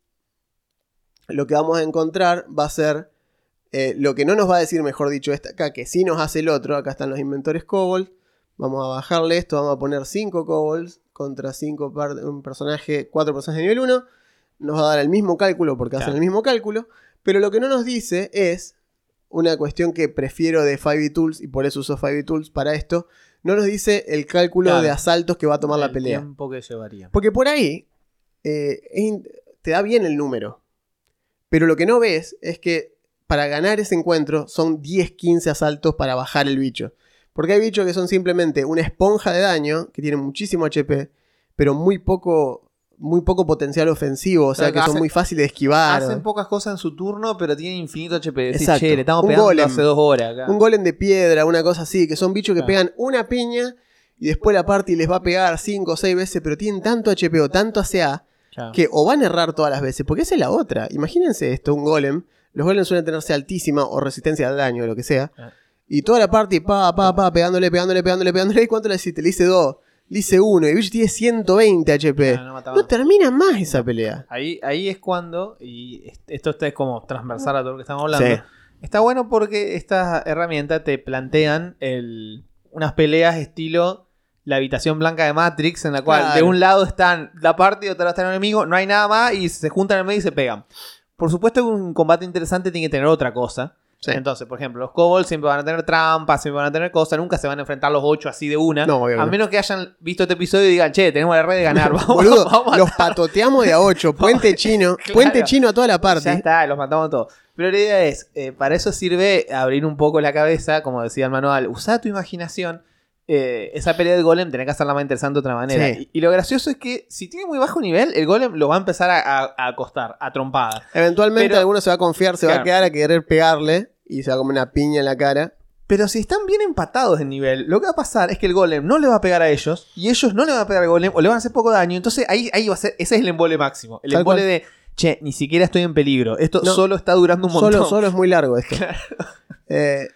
lo que vamos a encontrar va a ser eh, lo que no nos va a decir, mejor dicho, esta acá, que sí nos hace el otro. Acá están los inventores kobold. Vamos a bajarle esto, vamos a poner 5 kobolds contra 5 un personaje, 4 personajes de nivel 1. Nos va a dar el mismo cálculo porque hacen el mismo cálculo. Pero lo que no nos dice es una cuestión que prefiero de 5e Tools y por eso uso 5e Tools para esto. No nos dice el cálculo Claro. de asaltos que va a tomar la El pelea. tiempo que llevaría. Porque por ahí eh, es te da bien el número. Pero lo que no ves es que para ganar ese encuentro son 10-15 asaltos para bajar el bicho. Porque hay bichos que son simplemente una esponja de daño, que tienen muchísimo HP, pero muy poco, muy poco potencial ofensivo. O sea Claro, que son hacen- muy fáciles de esquivar. Hacen pocas cosas en su turno, pero tienen infinito HP. Decís, Exacto. che, le estamos Un pegando golem. hace dos horas acá. Un golem de piedra, una cosa así, que son bichos que Claro. pegan una piña y después la party les va a pegar 5 o 6 veces, pero tienen tanto HP o tanto ACA Claro. que o van a errar todas las veces, porque esa es la otra. Imagínense esto, un golem. Los golems suelen tenerse altísima o resistencia al daño o lo que sea. Ah. Y toda la party, pa, pa, pa, pegándole, pegándole, pegándole, pegándole. ¿Y cuánto le hiciste? Le hice 2, hice 1. Y bicho tiene 120 HP. Ah, no termina más esa pelea. Ahí, ahí es cuando, y est- esto está es como transversal a todo lo que estamos hablando. Sí. Está bueno porque estas herramientas te plantean el, unas peleas estilo la habitación blanca de Matrix, en la cual Claro. de un lado están la parte y de otro lado está el enemigo, no hay nada más y se juntan en medio y se pegan. Por supuesto que un combate interesante tiene que tener otra cosa. Sí. Entonces, por ejemplo, los kobolds siempre van a tener trampas, siempre van a tener cosas, nunca se van a enfrentar los ocho así de una. No, a no. menos que hayan visto este episodio y digan, che, tenemos la red de ganar. Vamos, Boludo, vamos a los patoteamos de a 8. Puente chino. Claro. Puente chino a toda la party. Ya está, los matamos todos. Pero la idea es, eh, para eso sirve abrir un poco la cabeza, como decía el manual, usá tu imaginación. Eh, esa pelea del golem tenés que hacerla más interesante de otra manera. Sí. Y, y lo gracioso es que si tiene muy bajo nivel, el golem lo va a empezar a, a- a acostar, a trompadas. Eventualmente Pero- alguno se va a confiar, se va a Claro. quedar a querer pegarle y se va a comer una piña en la cara. Pero si están bien empatados en nivel, lo que va a pasar es que el golem no le va a pegar a ellos y ellos no le van a pegar al golem o le van a hacer poco daño. Entonces ahí, ahí va a ser, ese es el embole máximo. El Tal embole cual. de, che, ni siquiera estoy en peligro. Esto No. solo está durando un montón. Solo, solo es muy largo esto. Eh,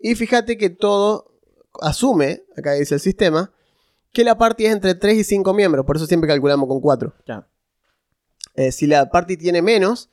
y fíjate que todo asume, acá dice el sistema, que la party es entre 3 y 5 miembros, por eso siempre calculamos con 4. Ya. si la party tiene menos,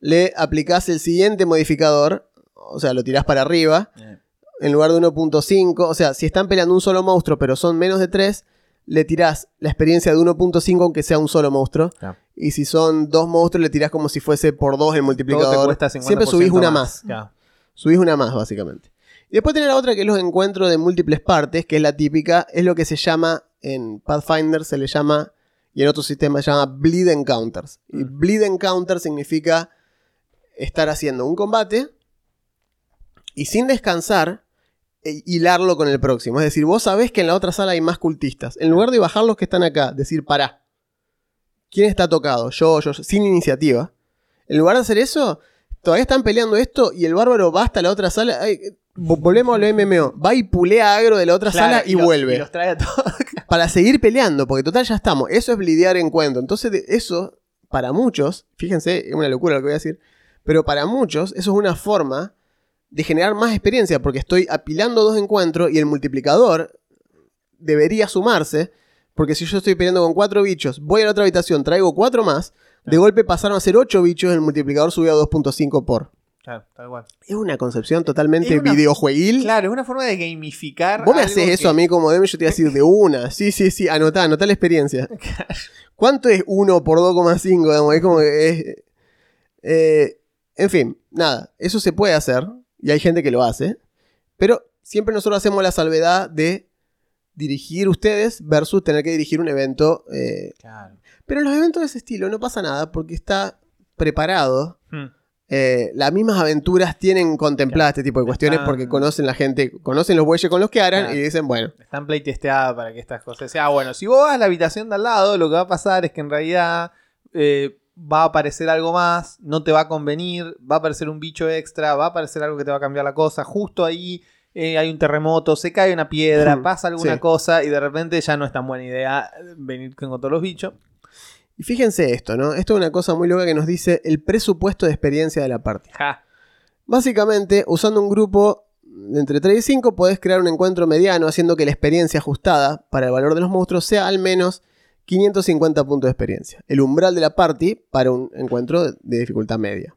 le aplicás el siguiente modificador, o sea, lo tirás para arriba, Eh, en lugar de 1.5, o sea, si están peleando un solo monstruo, pero son menos de 3, le tirás la experiencia de 1.5 aunque sea un solo monstruo. Y si son dos monstruos, le tirás como si fuese por 2 el multiplicador. cuesta 50% Siempre subís una más. Claro. Subís una más, básicamente. Y después tenés la otra que es los encuentros de múltiples partes, que es la típica, es lo que se llama, en Pathfinder se le llama, y en otros sistemas se llama Bleed Encounters. Y Mm. Bleed Encounter significa estar haciendo un combate y sin descansar, e- hilarlo con el próximo. Es decir, vos sabés que en la otra sala hay más cultistas. En lugar de bajar los que están acá, decir, pará. ¿Quién está tocado? Yo, yo, yo, sin iniciativa. En lugar de hacer eso, todavía están peleando esto y el bárbaro va hasta la otra sala. Ay, volvemos a lo MMO. Va y pulea agro de la otra Claro, sala y, vuelve. Y los trae a todos. Para seguir peleando, porque total ya estamos. Eso es lidiar encuentro. Entonces, de- eso, para muchos, fíjense, es una locura lo que voy a decir, pero para muchos, eso es una forma de generar más experiencia, porque estoy apilando dos encuentros y el multiplicador debería sumarse, porque si yo estoy peleando con cuatro bichos, voy a la otra habitación, traigo cuatro más, de golpe pasaron a ser ocho bichos, el multiplicador subió a 2.5 por. Claro, tal cual. Es una concepción totalmente una- videojueguil. Claro, es una forma de gamificar. Vos me haces eso que- a mí como DM, yo te voy a decir de una. Sí, sí, sí, anotá, anotá la experiencia. ¿Cuánto es 1 por 2,5? digamos? Es como que es... eh, en fin, nada, eso se puede hacer y hay gente que lo hace, pero siempre nosotros hacemos la salvedad de dirigir ustedes versus tener que dirigir un evento. eh, Claro. pero en los eventos de ese estilo no pasa nada porque está preparado. Hmm. Eh, las mismas aventuras tienen contempladas este tipo de cuestiones Están- porque conocen la gente, conocen los bueyes con los que harán Claro. y dicen, bueno, Están playtesteadas para que estas cosas. sea bueno, si vos vas a la habitación de al lado, lo que va a pasar es que en realidad eh, va a aparecer algo más, no te va a convenir, va a aparecer un bicho extra, va a aparecer algo que te va a cambiar la cosa. Justo ahí eh, hay un terremoto, se cae una piedra, pasa alguna sí. cosa y de repente ya no es tan buena idea venir con todos los bichos. Y fíjense esto, ¿no? Esto es una cosa muy loca que nos dice el presupuesto de experiencia de la party. Ja. Básicamente, usando un grupo de entre 3 y 5, podés crear un encuentro mediano haciendo que la experiencia ajustada para el valor de los monstruos sea al menos 550 puntos de experiencia. El umbral de la party para un encuentro de dificultad media.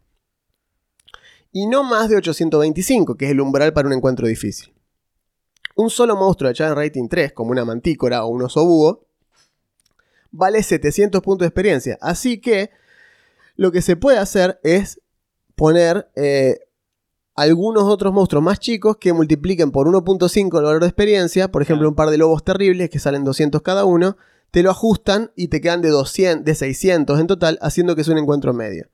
Y no más de 825, que es el umbral para un encuentro difícil. Un solo monstruo echado en rating 3, como una mantícora o un oso búho, vale 700 puntos de experiencia. Así que lo que se puede hacer es poner eh, algunos otros monstruos más chicos que multipliquen por 1.5 el valor de experiencia. Por ejemplo, un par de lobos terribles que salen 200 cada uno. Te lo ajustan y te quedan de, 200, de 600 en total, haciendo que sea un encuentro medio.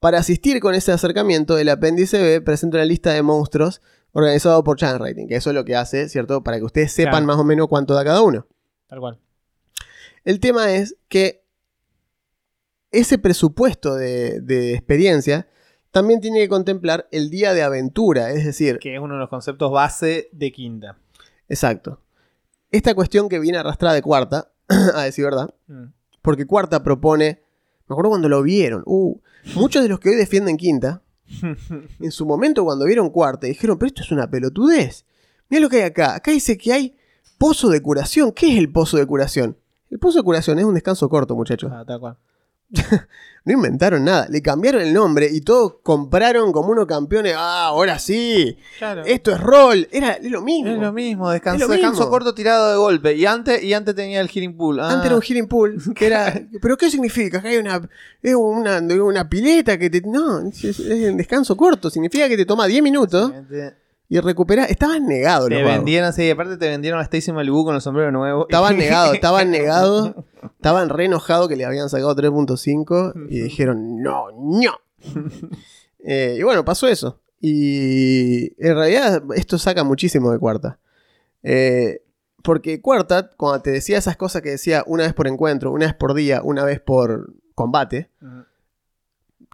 Para asistir con ese acercamiento, el apéndice B presenta una lista de monstruos organizado por Chance Rating, que eso es lo que hace, ¿cierto? Para que ustedes sepan Claro. más o menos cuánto da cada uno. Tal cual. El tema es que ese presupuesto de, de experiencia también tiene que contemplar el día de aventura, es decir, Que es uno de los conceptos base de Quinta. exacto. Esta cuestión que viene arrastrada de cuarta, a decir verdad, Mm. porque cuarta propone, me acuerdo cuando lo vieron, uh, muchos de los que hoy defienden quinta, en su momento cuando vieron cuarta dijeron, pero esto es una pelotudez. Mira lo que hay acá, acá dice que hay pozo de curación, ¿qué es el pozo de curación? El pozo de curación es un descanso corto, muchachos. Ah, tal cual. No inventaron nada, le cambiaron el nombre y todos compraron como unos campeones. Ah, ahora sí, Claro. esto es rol. Era es lo mismo. Es lo mismo, descanso, Es lo descanso mismo. corto tirado de golpe. Y antes, y antes tenía el healing pool. Ah, Antes era un healing pool, que era. ¿Pero qué significa? Que hay una, es una, una pileta que te. No, es, es un descanso corto. Significa que te toma 10 minutos y recuperás. Estaban negados los vagos. vendieron, sí, aparte te vendieron a Stacy Malibu con el sombrero nuevo. Estaban negados, estaban negados. Estaban re enojados que le habían sacado 3.5 y dijeron, no, no. Eh, y bueno, pasó eso. Y en realidad esto saca muchísimo de cuarta. Eh, porque cuarta, cuando te decía esas cosas que decía una vez por encuentro, una vez por día, una vez por combate,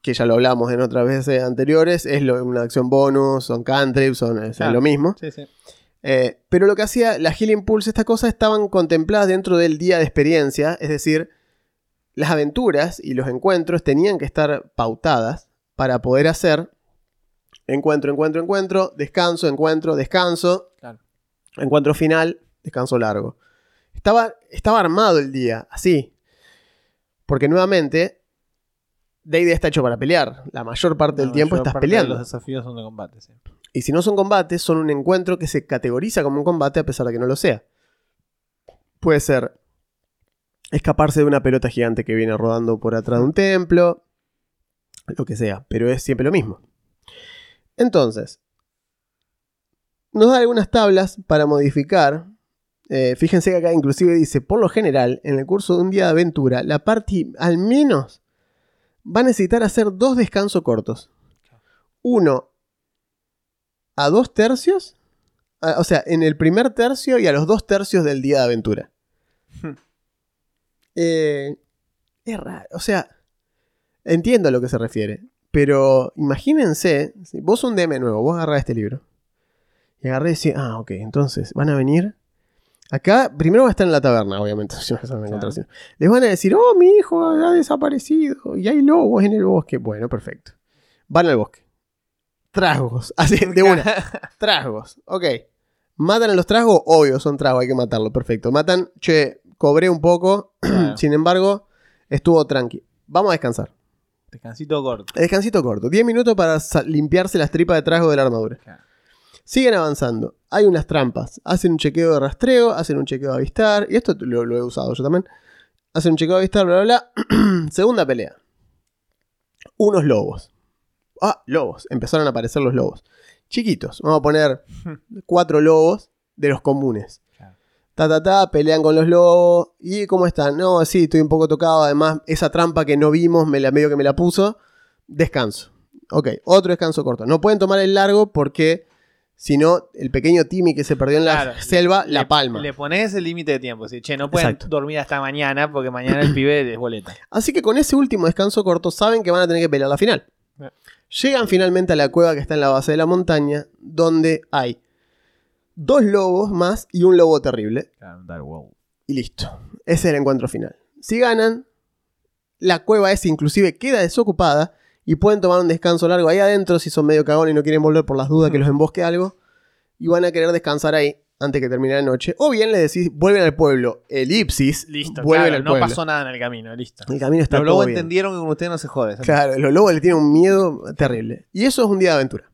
que ya lo hablamos en otras veces anteriores, es lo- una acción bonus, son cantrips, son o sea, Claro. lo mismo. Sí, sí. Eh, pero lo que hacía la Healing Pulse, estas cosas estaban contempladas dentro del día de experiencia, es decir, las aventuras y los encuentros tenían que estar pautadas para poder hacer encuentro, encuentro, encuentro, descanso, encuentro, descanso, Claro. encuentro final, descanso largo. Estaba, estaba armado el día, así. Porque nuevamente, D&D está hecho para pelear. La mayor parte del tiempo estás parte de peleando. Los desafíos son de combate, sí. Y si no son combates, son un encuentro que se categoriza como un combate a pesar de que no lo sea. Puede ser escaparse de una pelota gigante que viene rodando por atrás de un templo, lo que sea, pero es siempre lo mismo. Entonces, nos da algunas tablas para modificar. Eh, fíjense que acá inclusive dice, por lo general, en el curso de un día de aventura, la party al menos va a necesitar hacer dos descansos cortos. Uno a dos tercios, a- o sea, en el primer tercio y a los dos tercios del día de aventura. Hmm. Eh, es raro, o sea, entiendo a lo que se refiere, pero imagínense, vos un DM nuevo, vos agarrás este libro y agarré y decís, ah, ok, entonces van a venir. Acá, primero va a estar en la taberna, obviamente, si no se van a encontrar, Claro. Les van a decir, oh, mi hijo ha desaparecido y hay lobos en el bosque. Bueno, perfecto. Van al bosque. Tragos, así, de una. Tragos, ok. ¿Matan a los tragos? Obvio, son tragos, hay que matarlo, perfecto. Matan, che, cobré un poco, Claro. sin embargo, estuvo tranqui. Vamos a descansar. Descansito corto. Descansito corto, 10 minutos para limpiarse las tripas de trago de la armadura. Claro. Siguen avanzando. Hay unas trampas. Hacen un chequeo de rastreo, hacen un chequeo de avistar. Y esto lo, lo he usado yo también. Hacen un chequeo de avistar, bla, bla, bla. Segunda pelea. Unos lobos. Ah, lobos. Empezaron a aparecer los lobos. Chiquitos. Vamos a poner cuatro lobos de los comunes. Ta, ta, ta, pelean con los lobos. ¿Y cómo están? No, sí, estoy un poco tocado. Además, esa trampa que no vimos, me la, medio que me la puso. Descanso. Ok, otro descanso corto. No pueden tomar el largo porque si no, el pequeño Timmy que se perdió en la Claro, selva, la palma. Le pones el límite de tiempo. Si, che, no pueden Exacto. dormir hasta mañana porque mañana el pibe les boleta. Así que con ese último descanso corto saben que van a tener que pelear la final. Eh. Llegan finalmente a la cueva que está en la base de la montaña, donde hay dos lobos más y un lobo terrible. Y listo. Ese es el encuentro final. Si ganan, la cueva esa inclusive queda desocupada y pueden tomar un descanso largo ahí adentro si son medio cagones y no quieren volver por las dudas que los embosque algo. Y van a querer descansar ahí antes que termine la noche. O bien les decís, vuelven al pueblo. Elipsis. Listo, vuelven claro, al no pueblo. pasó nada en el camino, listo. El camino está Los lobos entendieron que con usted no se jode. ¿sabes? Claro, los lobos le tienen un miedo terrible. Y eso es un día de aventura.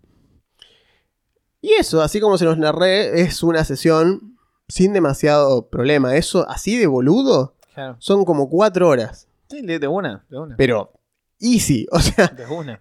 Y eso, así como se los narré, es una sesión sin demasiado problema. Eso, así de boludo, Claro. son como cuatro horas. Sí, de una, de una. Pero easy. O sea.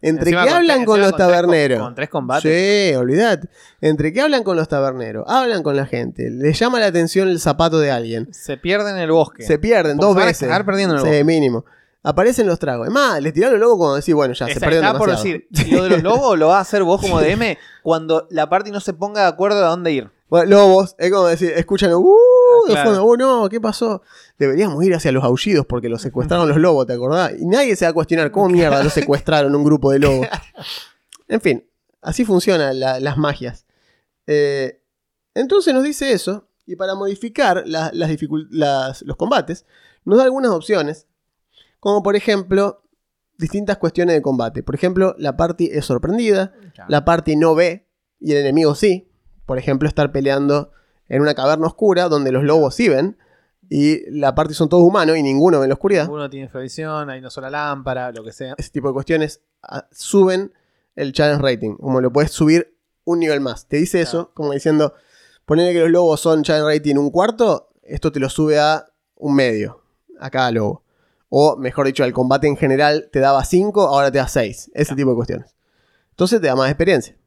Entre que hablan con los taberneros. Con, tres combates. sí, olvidad. Entre que hablan con los taberneros, hablan con la gente, les llama la atención el zapato de alguien. Se pierden en el bosque. Se pierden dos se van a veces. cagar perdiendo sí, mínimo. Aparecen los tragos. Es más, les tiraron luego cuando decís, bueno, ya se perdieron por decir, lo de los lobos lo vas a hacer vos como DM cuando la party no se ponga de acuerdo a dónde ir. Bueno, lobos, es como decir, escuchan, uh, de claro. fondo, oh no, ¿qué pasó? Deberíamos ir hacia los aullidos porque los secuestraron los lobos, ¿te acordás? Y nadie se va a cuestionar cómo mierda los secuestraron un grupo de lobos. En fin, así funcionan la- las magias. Eh, entonces nos dice eso, y para modificar la- las las- los combates, nos da algunas opciones, como por ejemplo, distintas cuestiones de combate. Por ejemplo, la party es sorprendida, la party no ve y el enemigo sí. Por ejemplo, estar peleando en una caverna oscura donde los lobos sí ven y la party son todos humanos y ninguno ve en la oscuridad. Uno tiene infravisión, hay una sola lámpara, lo que sea. Ese tipo de cuestiones ah, suben el challenge rating. Como lo puedes subir un nivel más. Te dice eso, como diciendo, ponerle que los lobos son challenge rating un cuarto, esto te lo sube a un medio a cada lobo. O mejor dicho, al combate en general te daba 5, ahora te da 6. Ese tipo de cuestiones. Entonces te da más experiencia.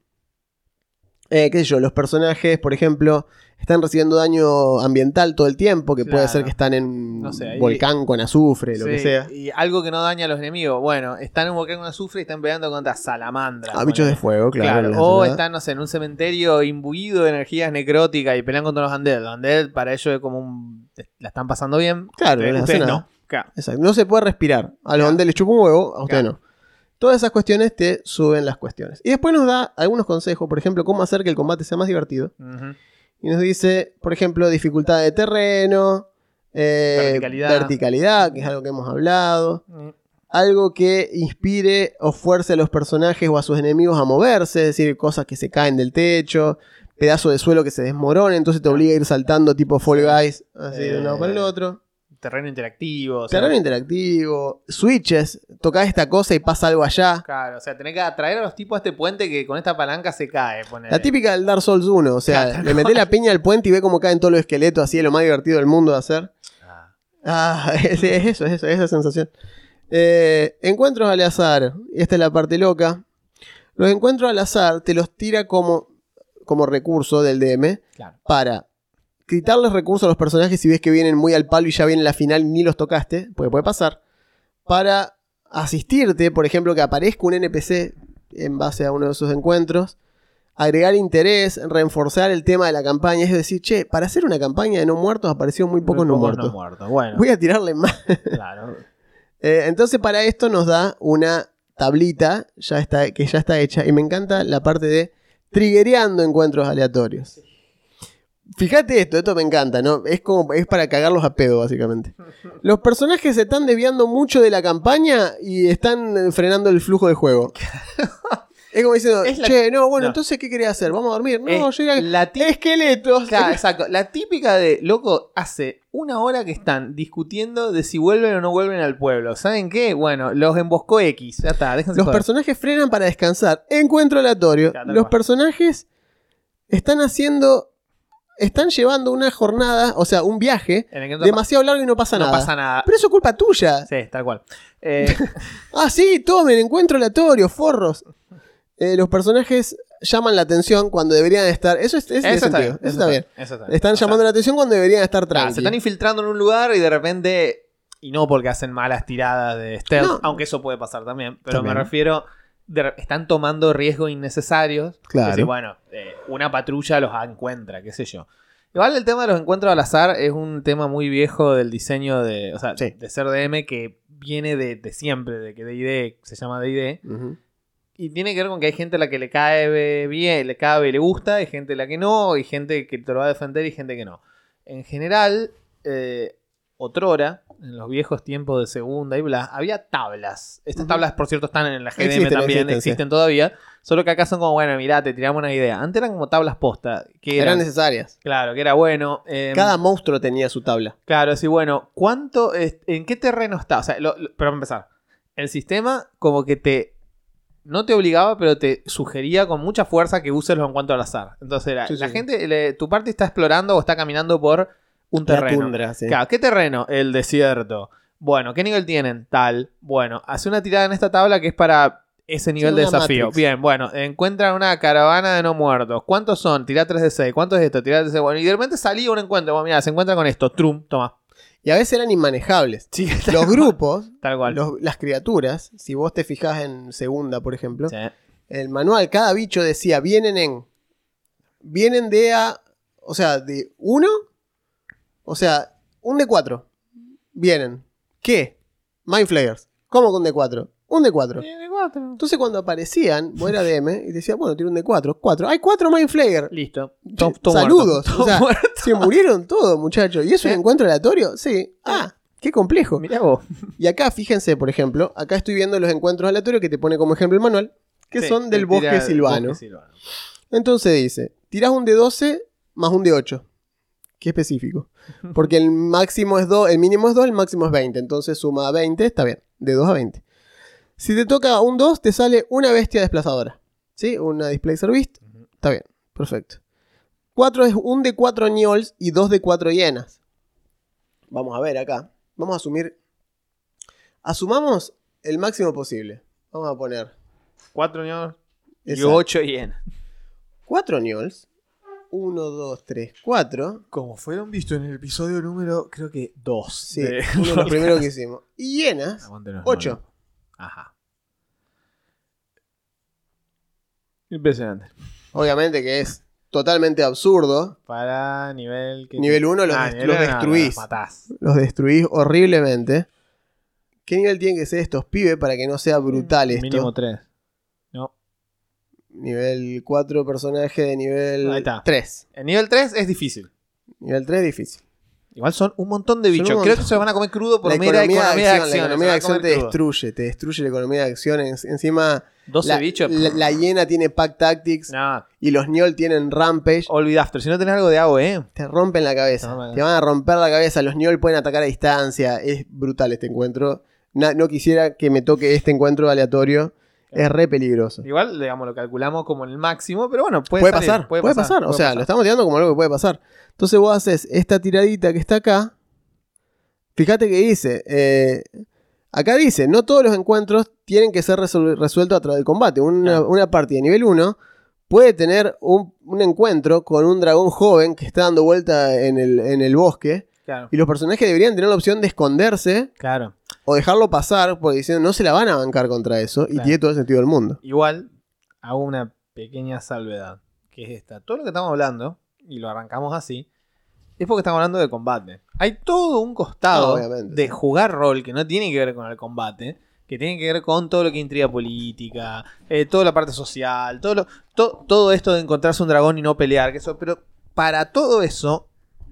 Eh, qué sé yo, los personajes, por ejemplo, están recibiendo daño ambiental todo el tiempo, que puede ser que están en un No sé, ahí- volcán con azufre, lo Sí, que sea. Y algo que no daña a los enemigos. Bueno, están en un volcán con azufre y están peleando contra salamandras. Ah, bichos de fuego, claro. O están, no sé, en un cementerio imbuido de energías necróticas y pelean contra los undead. Los undead para ellos es como un... La están pasando bien. Claro, ustedes, no ustedes. Claro. Exacto. No se puede respirar. A los donde les chupa un huevo, a usted Claro. no. Todas esas cuestiones te suben las cuestiones. Y después nos da algunos consejos, por ejemplo, cómo hacer que el combate sea más divertido. Y nos dice, por ejemplo, dificultad de terreno, eh, Verticalidad. verticalidad, que es algo que hemos hablado. Mm, Algo que inspire o fuerce a los personajes o a sus enemigos a moverse, es decir, cosas que se caen del techo, pedazo de suelo que se desmorona, entonces te obliga a ir saltando tipo Fall Guys, así de un lado para el Eh, otro. Terreno interactivo. o sea, Terreno interactivo, switches, tocás esta cosa y pasa algo allá. Claro, o sea, tenés que atraer a los tipos a este puente que con esta palanca se cae. ponele. La típica del Dark Souls 1, o sea, Claro. le metés la piña al puente y ve cómo caen todos los esqueletos, así es lo más divertido del mundo de hacer. Ah, Ah, es, es eso, es eso, esa sensación. Eh, encuentros al azar, y esta es la parte loca. Los encuentros al azar te los tira como, como recurso del DM claro. para quitarles recursos a los personajes si ves que vienen muy al palo y ya vienen la final y ni los tocaste, porque puede pasar. Para asistirte, por ejemplo, que aparezca un NPC en base a uno de esos encuentros. Agregar interés, reforzar el tema de la campaña. Es decir, che, para hacer una campaña de no muertos apareció muy pocos no muertos. no muertos. Bueno, Voy a tirarle más. claro. Eh, entonces, para esto nos da una tablita ya está, que ya está hecha. Y me encanta la parte de triggereando encuentros aleatorios. Fíjate esto, esto me encanta, ¿no? Es como es para cagarlos a pedo, básicamente. Los personajes se están desviando mucho de la campaña y están eh, frenando el flujo de juego. Es como diciendo, Es la- che, no, bueno, no. entonces, ¿qué querés hacer? ¿Vamos a dormir? No, Es iría- la tí- Esqueletos. Claro, exacto. La típica de, loco, hace una hora que están discutiendo de si vuelven o no vuelven al pueblo. ¿Saben qué? Bueno, los emboscó X. Ya está, déjense Los joder. personajes frenan para descansar. Encuentro aleatorio. Claro, Los personajes están haciendo. Están llevando una jornada, o sea, un viaje no, demasiado largo y no pasa no nada. pasa nada. Pero eso es culpa tuya. Sí, tal cual. Eh, Ah, sí, tomen, encuentro aleatorio, forros. Eh, los personajes llaman la atención cuando deberían estar. Eso, es, tiene eso, está bien, eso está bien. eso está bien. Están O sea, llamando la atención cuando deberían estar tranquilos. se están infiltrando en un lugar y de repente. Y no porque hacen malas tiradas de stealth, No. aunque eso puede pasar también. Pero También. me refiero. De están tomando riesgos innecesarios. Claro. Decir, bueno, eh, una patrulla los encuentra, qué sé yo. Igual el tema de los encuentros al azar es un tema muy viejo del diseño de, o sea, Sí. de ser DM que viene de, de siempre, de que D&D se llama D&D. Y tiene que ver con que hay gente a la que le cae bien, le cabe y le gusta, hay gente a la que no, y gente que te lo va a defender y gente que no. En general, eh, otrora, en los viejos tiempos de segunda y bla, había tablas. Estas tablas, por cierto, están en la GDM Existen, también, existen, existen, sí. todavía. Solo que acá son como, bueno, mirá, te tiramos una idea. Antes eran como tablas posta, que Eran eran, necesarias. claro, que era bueno. eh, Cada monstruo tenía su tabla. Claro, sí, bueno, ¿cuánto, es- ¿en qué terreno está? O sea, lo- lo- pero para empezar, el sistema como que te, no te obligaba, pero te sugería con mucha fuerza que uses los encuentros al azar. Entonces era, Sí, la sí. gente, le- tu parte está explorando o está caminando por un La terreno. tundra, sí. Claro, ¿qué terreno? El desierto. Bueno, ¿qué nivel tienen? Tal. Bueno, hace una tirada en esta tabla que es para ese nivel de desafío. Matrix. Bien, bueno, encuentran una caravana de no muertos. ¿Cuántos son? Tirá 3 de 6. ¿Cuánto es esto? Tirá 3 de 6. Bueno, y de repente salía un encuentro. Bueno, mira, se encuentra con esto. Trum, toma. Y a veces eran inmanejables. Sí, Los grupos, Tal cual. los- las criaturas, si vos te fijás en segunda, por ejemplo, Sí. el manual, cada bicho decía, vienen en. Vienen de a. O sea, de uno. O sea, un de cuatro. Vienen. ¿Qué? Mind Flayers. ¿Cómo con de cuatro? Un de cuatro. Entonces cuando aparecían, vos era DM y decía, bueno, tiro un de cuatro. Cuatro. Hay cuatro Mind Flayer. Listo. Saludos. O sea, se murieron todos, muchachos. ¿Y es un encuentro aleatorio? Sí. Ah, qué complejo. Mirá vos. Y acá, fíjense, por ejemplo, acá estoy viendo los encuentros aleatorios que te pone como ejemplo el manual, que Sí, son del bosque silvano. bosque silvano. Entonces dice, tirás un de 12 más un de 8. Qué específico. Porque el máximo es 2, el mínimo es 2, el máximo es 20. Entonces suma a 20, está bien. De 2 a 20. Si te toca un 2, te sale una bestia desplazadora. ¿Sí? Una Displacer Beast. Está bien, perfecto. 4 es un de 4 Niols y 2 de 4 hienas. Vamos a ver acá. Vamos a asumir. Asumamos el máximo posible. Vamos a poner. Cuatro ños y Exacto. ocho yen. 4 Niols. 1, 2, 3, 4. Como fueron vistos en el episodio número, creo que dos. Sí, uno de los primeros que hicimos. Y hienas. Aguante los 8. nueve. Ajá. Impresionante. Obviamente que es totalmente absurdo. Para nivel que Nivel uno los des- nivel los uno, no, destruís. los. Los destruís horriblemente. ¿Qué nivel tienen que ser estos pibes para que no sea brutal esto? Mínimo 3. Nivel 4 personaje de nivel Ahí está. 3. El nivel 3 es difícil. Nivel 3 difícil. Igual son un montón de bichos. Creo que se van a comer crudo por La mera economía, economía de acción, acción. la economía de acción te crudo. destruye, te destruye la economía de acción. En- encima, 12 la, bichos. la, la hiena tiene Pack Tactics y los Niol tienen Rampage. olvida After. Si no tenés algo de AOE, Te rompen la cabeza. No. Te van a romper la cabeza. Los Niol pueden atacar a distancia. Es brutal este encuentro. No quisiera que me toque este encuentro aleatorio. Es re peligroso. igual, digamos, lo calculamos como el máximo, pero bueno, puede, Puede, salir, pasar, puede, pasar. O puede sea, pasar. lo estamos tirando como algo que puede pasar. Entonces vos haces esta tiradita que está acá. Fíjate que dice. eh, acá dice: no todos los encuentros tienen que ser resueltos a través del combate. Una, Claro. una partida de nivel 1 puede tener un, un encuentro con un dragón joven que está dando vuelta en el, en el bosque. Claro, Y los personajes deberían tener la opción de esconderse claro. O dejarlo pasar, porque diciendo no se la van a bancar contra eso. Y tiene todo el sentido del mundo. Igual, hago una pequeña salvedad, que es esta. Todo lo que estamos hablando, y lo arrancamos así, es porque estamos hablando de combate. Hay todo un costado Ah, obviamente, de jugar rol que no tiene que ver con el combate, que tiene que ver con todo lo que intriga política, eh, toda la parte social, todo, lo- to- todo esto de encontrarse un dragón y no pelear, que eso, pero para todo eso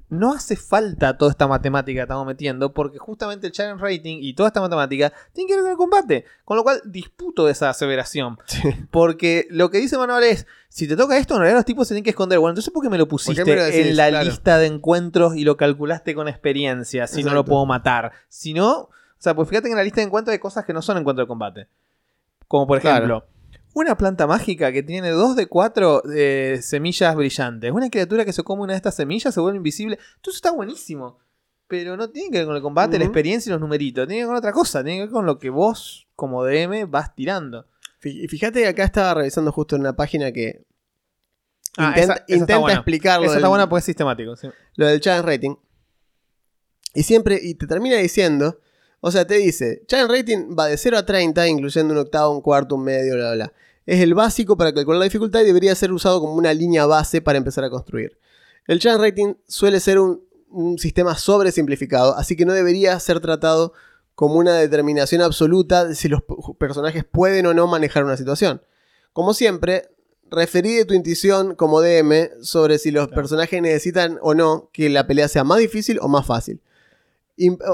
no hace falta toda esta matemática que estamos metiendo, porque justamente el challenge rating y toda esta matemática tiene que ver con el combate, con lo cual disputo esa aseveración. Porque lo que dice Manuel es, si te toca esto, en realidad los tipos se tienen que esconder. Bueno, entonces ¿por qué me lo pusiste me lo decís? en la Claro. lista de encuentros y lo calculaste con experiencia si no lo puedo matar? Si no, o sea, pues fíjate que en la lista de encuentros hay cosas que no son encuentros de combate. Como por Claro. Una planta mágica que tiene 2 de 4 semillas brillantes. Una criatura que se come una de estas semillas se vuelve invisible. Todo eso está buenísimo. Pero no tiene que ver con el combate, la experiencia y los numeritos. Tiene que ver con otra cosa. Tiene que ver con lo que vos, como DM, vas tirando. Y fíjate que acá estaba revisando justo en una página que Ah, intenta, esa- esa está intenta buena. explicar lo Esa está buena porque es sistemático. sí. lo del challenge rating. Y siempre, y te termina diciendo, o sea, te dice, challenge rating va de 0 a 30, incluyendo un octavo, un cuarto, un medio, bla, bla, bla. Es el básico para calcular la dificultad y debería ser usado como una línea base para empezar a construir. El challenge rating suele ser un, un sistema sobresimplificado, así que no debería ser tratado como una determinación absoluta de si los personajes pueden o no manejar una situación. Como siempre, referí de tu intuición como DM sobre si los personajes necesitan o no que la pelea sea más difícil o más fácil.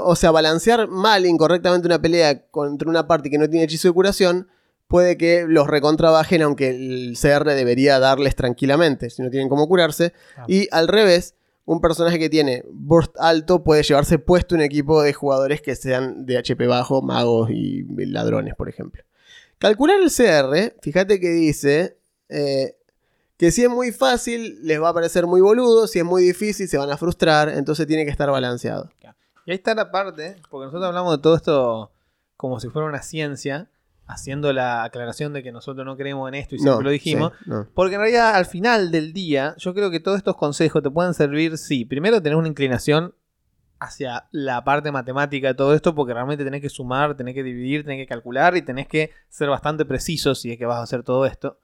O sea, balancear mal, incorrectamente una pelea contra una parte que no tiene hechizo de curación puede que los recontrabajen, aunque el CR debería darles tranquilamente, si no tienen cómo curarse. Ah. Y al revés, un personaje que tiene burst alto puede llevarse puesto un equipo de jugadores que sean de HP bajo, magos y ladrones, por ejemplo. Calcular el CR, fíjate que dice eh, que si es muy fácil les va a parecer muy boludo, si es muy difícil se van a frustrar, entonces tiene que estar balanceado. Y ahí está la parte, porque nosotros hablamos de todo esto como si fuera una ciencia, haciendo la aclaración de que nosotros no creemos en esto y siempre lo dijimos. sí, no. Porque en realidad al final del día, yo creo que todos estos consejos te pueden servir, sí, primero tener una inclinación hacia la parte matemática de todo esto, porque realmente tenés que sumar, tenés que dividir, tenés que calcular y tenés que ser bastante preciso si es que vas a hacer todo esto.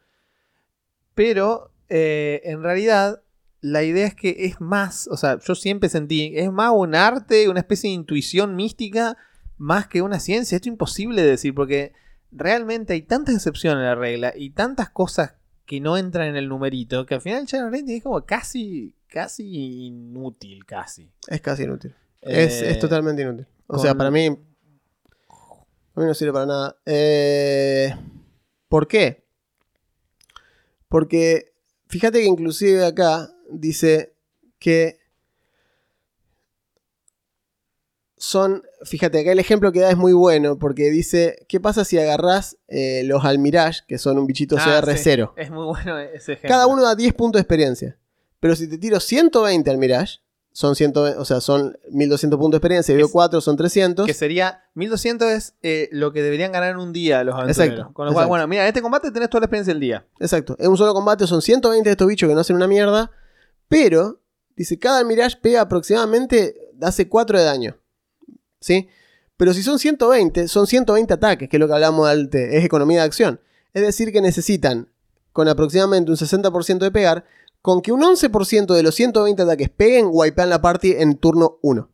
Pero eh, en realidad la idea es que es más, o sea, yo siempre sentí, es más un arte, una especie de intuición mística, más que una ciencia. Esto es imposible de decir, porque realmente hay tantas excepciones a la regla y tantas cosas que no entran en el numerito, que al final channel rating es como casi, casi inútil, casi. Es casi inútil. es, Eh, es totalmente inútil. O con- sea, para mí. A mí no sirve para nada. Eh, ¿Por qué? Porque fíjate que inclusive acá dice que son, fíjate, acá el ejemplo que da es muy bueno porque dice, ¿qué pasa si agarrás eh, los Almirage, que son un bichito Ah, CR0? sí, Es muy bueno ese ejemplo. Cada uno da 10 puntos de experiencia. Pero si te tiro 120 al Mirage, son 120, o sea, son 1200 puntos de experiencia, y veo es- 4 son 300. Que sería 1200 es eh, lo que deberían ganar en un día los aventureros. Exacto, Con lo cual, exacto. bueno, mira, en este combate tenés toda la experiencia del día. Exacto. En un solo combate son 120 de estos bichos que no hacen una mierda. Pero, dice, cada Mirage pega aproximadamente, hace 4 de daño. ¿Sí? Pero si son 120, son 120 ataques, que es lo que hablamos del T, es economía de acción. Es decir, que necesitan, con aproximadamente un 60% de pegar, con que un 11% de los 120 ataques peguen, wipean la party en turno 1.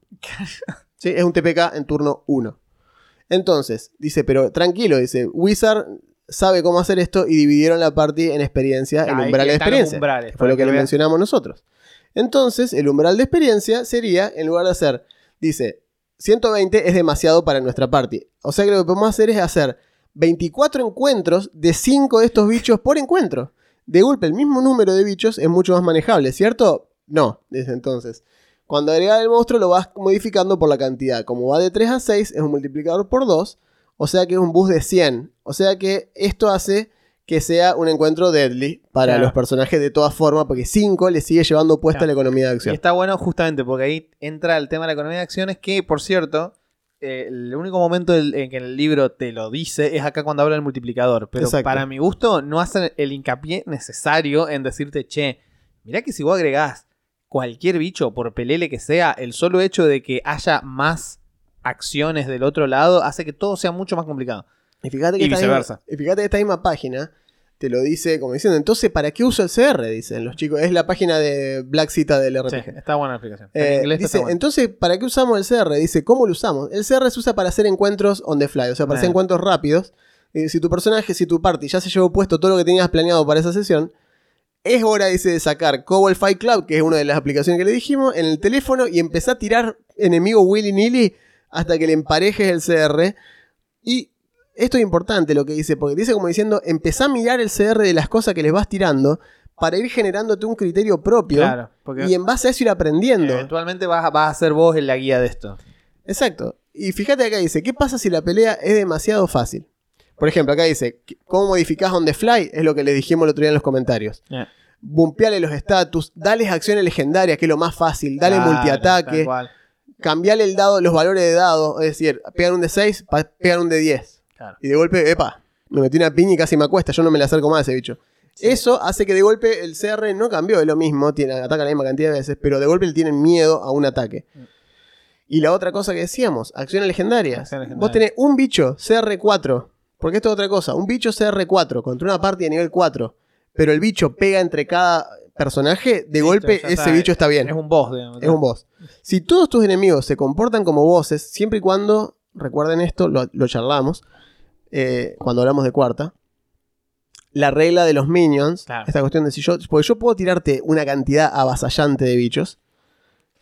¿Sí? Es un TPK en turno 1. Entonces, dice, pero tranquilo, dice, Wizard sabe cómo hacer esto y dividieron la party en experiencia, en Ahí umbrales de experiencia. umbrales, que fue lo que que mencionamos nosotros. Entonces, el umbral de experiencia sería, en lugar de hacer, dice, 120 es demasiado para nuestra party. O sea que lo que podemos hacer es hacer 24 encuentros de 5 de estos bichos por encuentro. De golpe, el mismo número de bichos es mucho más manejable, ¿cierto? No, desde entonces. Cuando agregas el monstruo lo vas modificando por la cantidad. Como va de 3 a 6, es un multiplicador por 2. O sea que es un boost de 100. O sea que esto hace que sea un encuentro deadly para Claro. los personajes de todas formas, porque 5 le sigue llevando puesta Claro. la economía de Y acción. está bueno justamente porque ahí entra el tema de la economía de acciones que, por cierto, eh, el único momento en que el libro te lo dice es acá cuando habla del multiplicador. Pero Exacto. para mi gusto no hacen el hincapié necesario en decirte, che, mirá que si vos agregás cualquier bicho, por pelele que sea, el solo hecho de que haya más acciones del otro lado hace que todo sea mucho más complicado. Y fíjate que, Y esta viceversa. Misma, y fíjate que esta misma página te lo dice como diciendo, entonces, ¿para qué uso el CR? Dicen los chicos. Es la página de Black Cita del Sí, RPG. está buena la explicación. Eh, en dice, está bueno. entonces, ¿para qué usamos el CR? Dice, ¿cómo lo usamos? El CR se usa para hacer encuentros on the fly, o sea, para hacer Eh. encuentros rápidos. Si tu personaje, si tu party ya se llevó puesto todo lo que tenías planeado para esa sesión, es hora, dice, de sacar Cobalt Fight Club, que es una de las aplicaciones que le dijimos, en el teléfono y empezar a tirar enemigo willy-nilly hasta que le emparejes el CR. Y esto es importante lo que dice, porque dice como diciendo, empezá a mirar el CR de las cosas que les vas tirando para ir generándote un criterio propio Claro, y en base a eso ir aprendiendo. eventualmente vas a, vas a ser vos en la guía de esto. Exacto. Y fíjate acá dice, ¿qué pasa si la pelea es demasiado fácil? Por ejemplo, acá dice, ¿cómo modificás on the fly? Es lo que les dijimos el otro día en los comentarios. Eh. Bumpeale los status, dales acciones legendarias, que es lo más fácil, dale Claro, multiataque, cambiale el dado, los valores de dado, es decir, pegan un de 6, pegan un de 10. Claro. Y de golpe, epa, me metí una piña y casi me acuesta, yo no me le acerco más a ese bicho. Eso hace que de golpe el CR no cambió, es lo mismo, tiene, ataca la misma cantidad de veces, pero de golpe le tienen miedo a un ataque. Mm. Y la otra cosa que decíamos, acciones legendarias. Acciones legendarias. Vos tenés un bicho CR4, porque esto es otra cosa, un bicho CR4 contra una party de nivel 4, pero el bicho pega entre cada personaje, de Listo, golpe ese está, bicho está bien. Es un boss, digamos. Es un boss. Si todos tus enemigos se comportan como bosses, siempre y cuando, recuerden esto, lo, lo charlamos, eh, cuando hablamos de cuarta, la regla de los minions, Claro. esta cuestión de si yo, porque yo puedo tirarte una cantidad avasallante de bichos,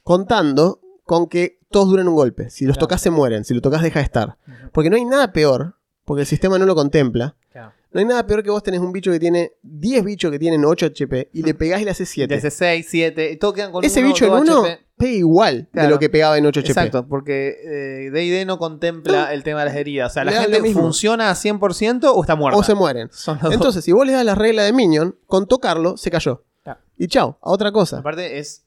contando con que todos duren un golpe. Si los Claro. tocas se mueren, si lo tocas deja de estar. Porque no hay nada peor, porque el sistema no lo contempla. Claro. No hay nada peor que vos tenés un bicho que tiene 10 bichos que tienen 8 HP y le pegás y le haces 7. Desde 6, 7, y todos quedan con Ese uno, bicho en dos 1 HP. Pega igual de lo que pegaba en 8 HP. Exacto, porque eh, D&D no contempla el tema de las heridas. O sea, la Le gente lo funciona a 100% o está muerta. O se mueren. Dos. Entonces, si vos le das la regla de Minion, con tocarlo, se cayó. Claro. Y chao, a otra cosa. Aparte es,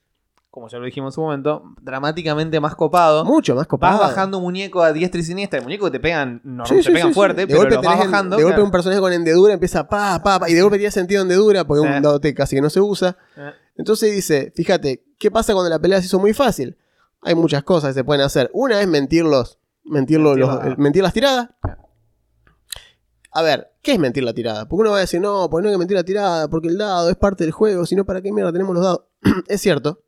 como ya lo dijimos en su momento, dramáticamente más copado. Mucho más copado. Vas bajando un muñeco a diestra y siniestra. El muñeco que te pegan, no, Sí, te sí, pegan sí, fuerte. De pero golpe los vas en- bajando. De golpe un personaje con hendedura empieza pa, pa, pa, y de golpe tiene sentido hendedura porque un dado T casi que no se usa. Eh, Entonces dice, fíjate, ¿qué pasa cuando la pelea se hizo muy fácil? Hay muchas cosas que se pueden hacer. Una es mentirlos, mentirlo, Mentir los- la- mentir las tiradas. A ver, ¿qué es mentir la tirada? Porque uno va a decir, no, pues no hay que mentir la tirada, porque el dado es parte del juego, si no, ¿para qué mierda tenemos los dados? es cierto.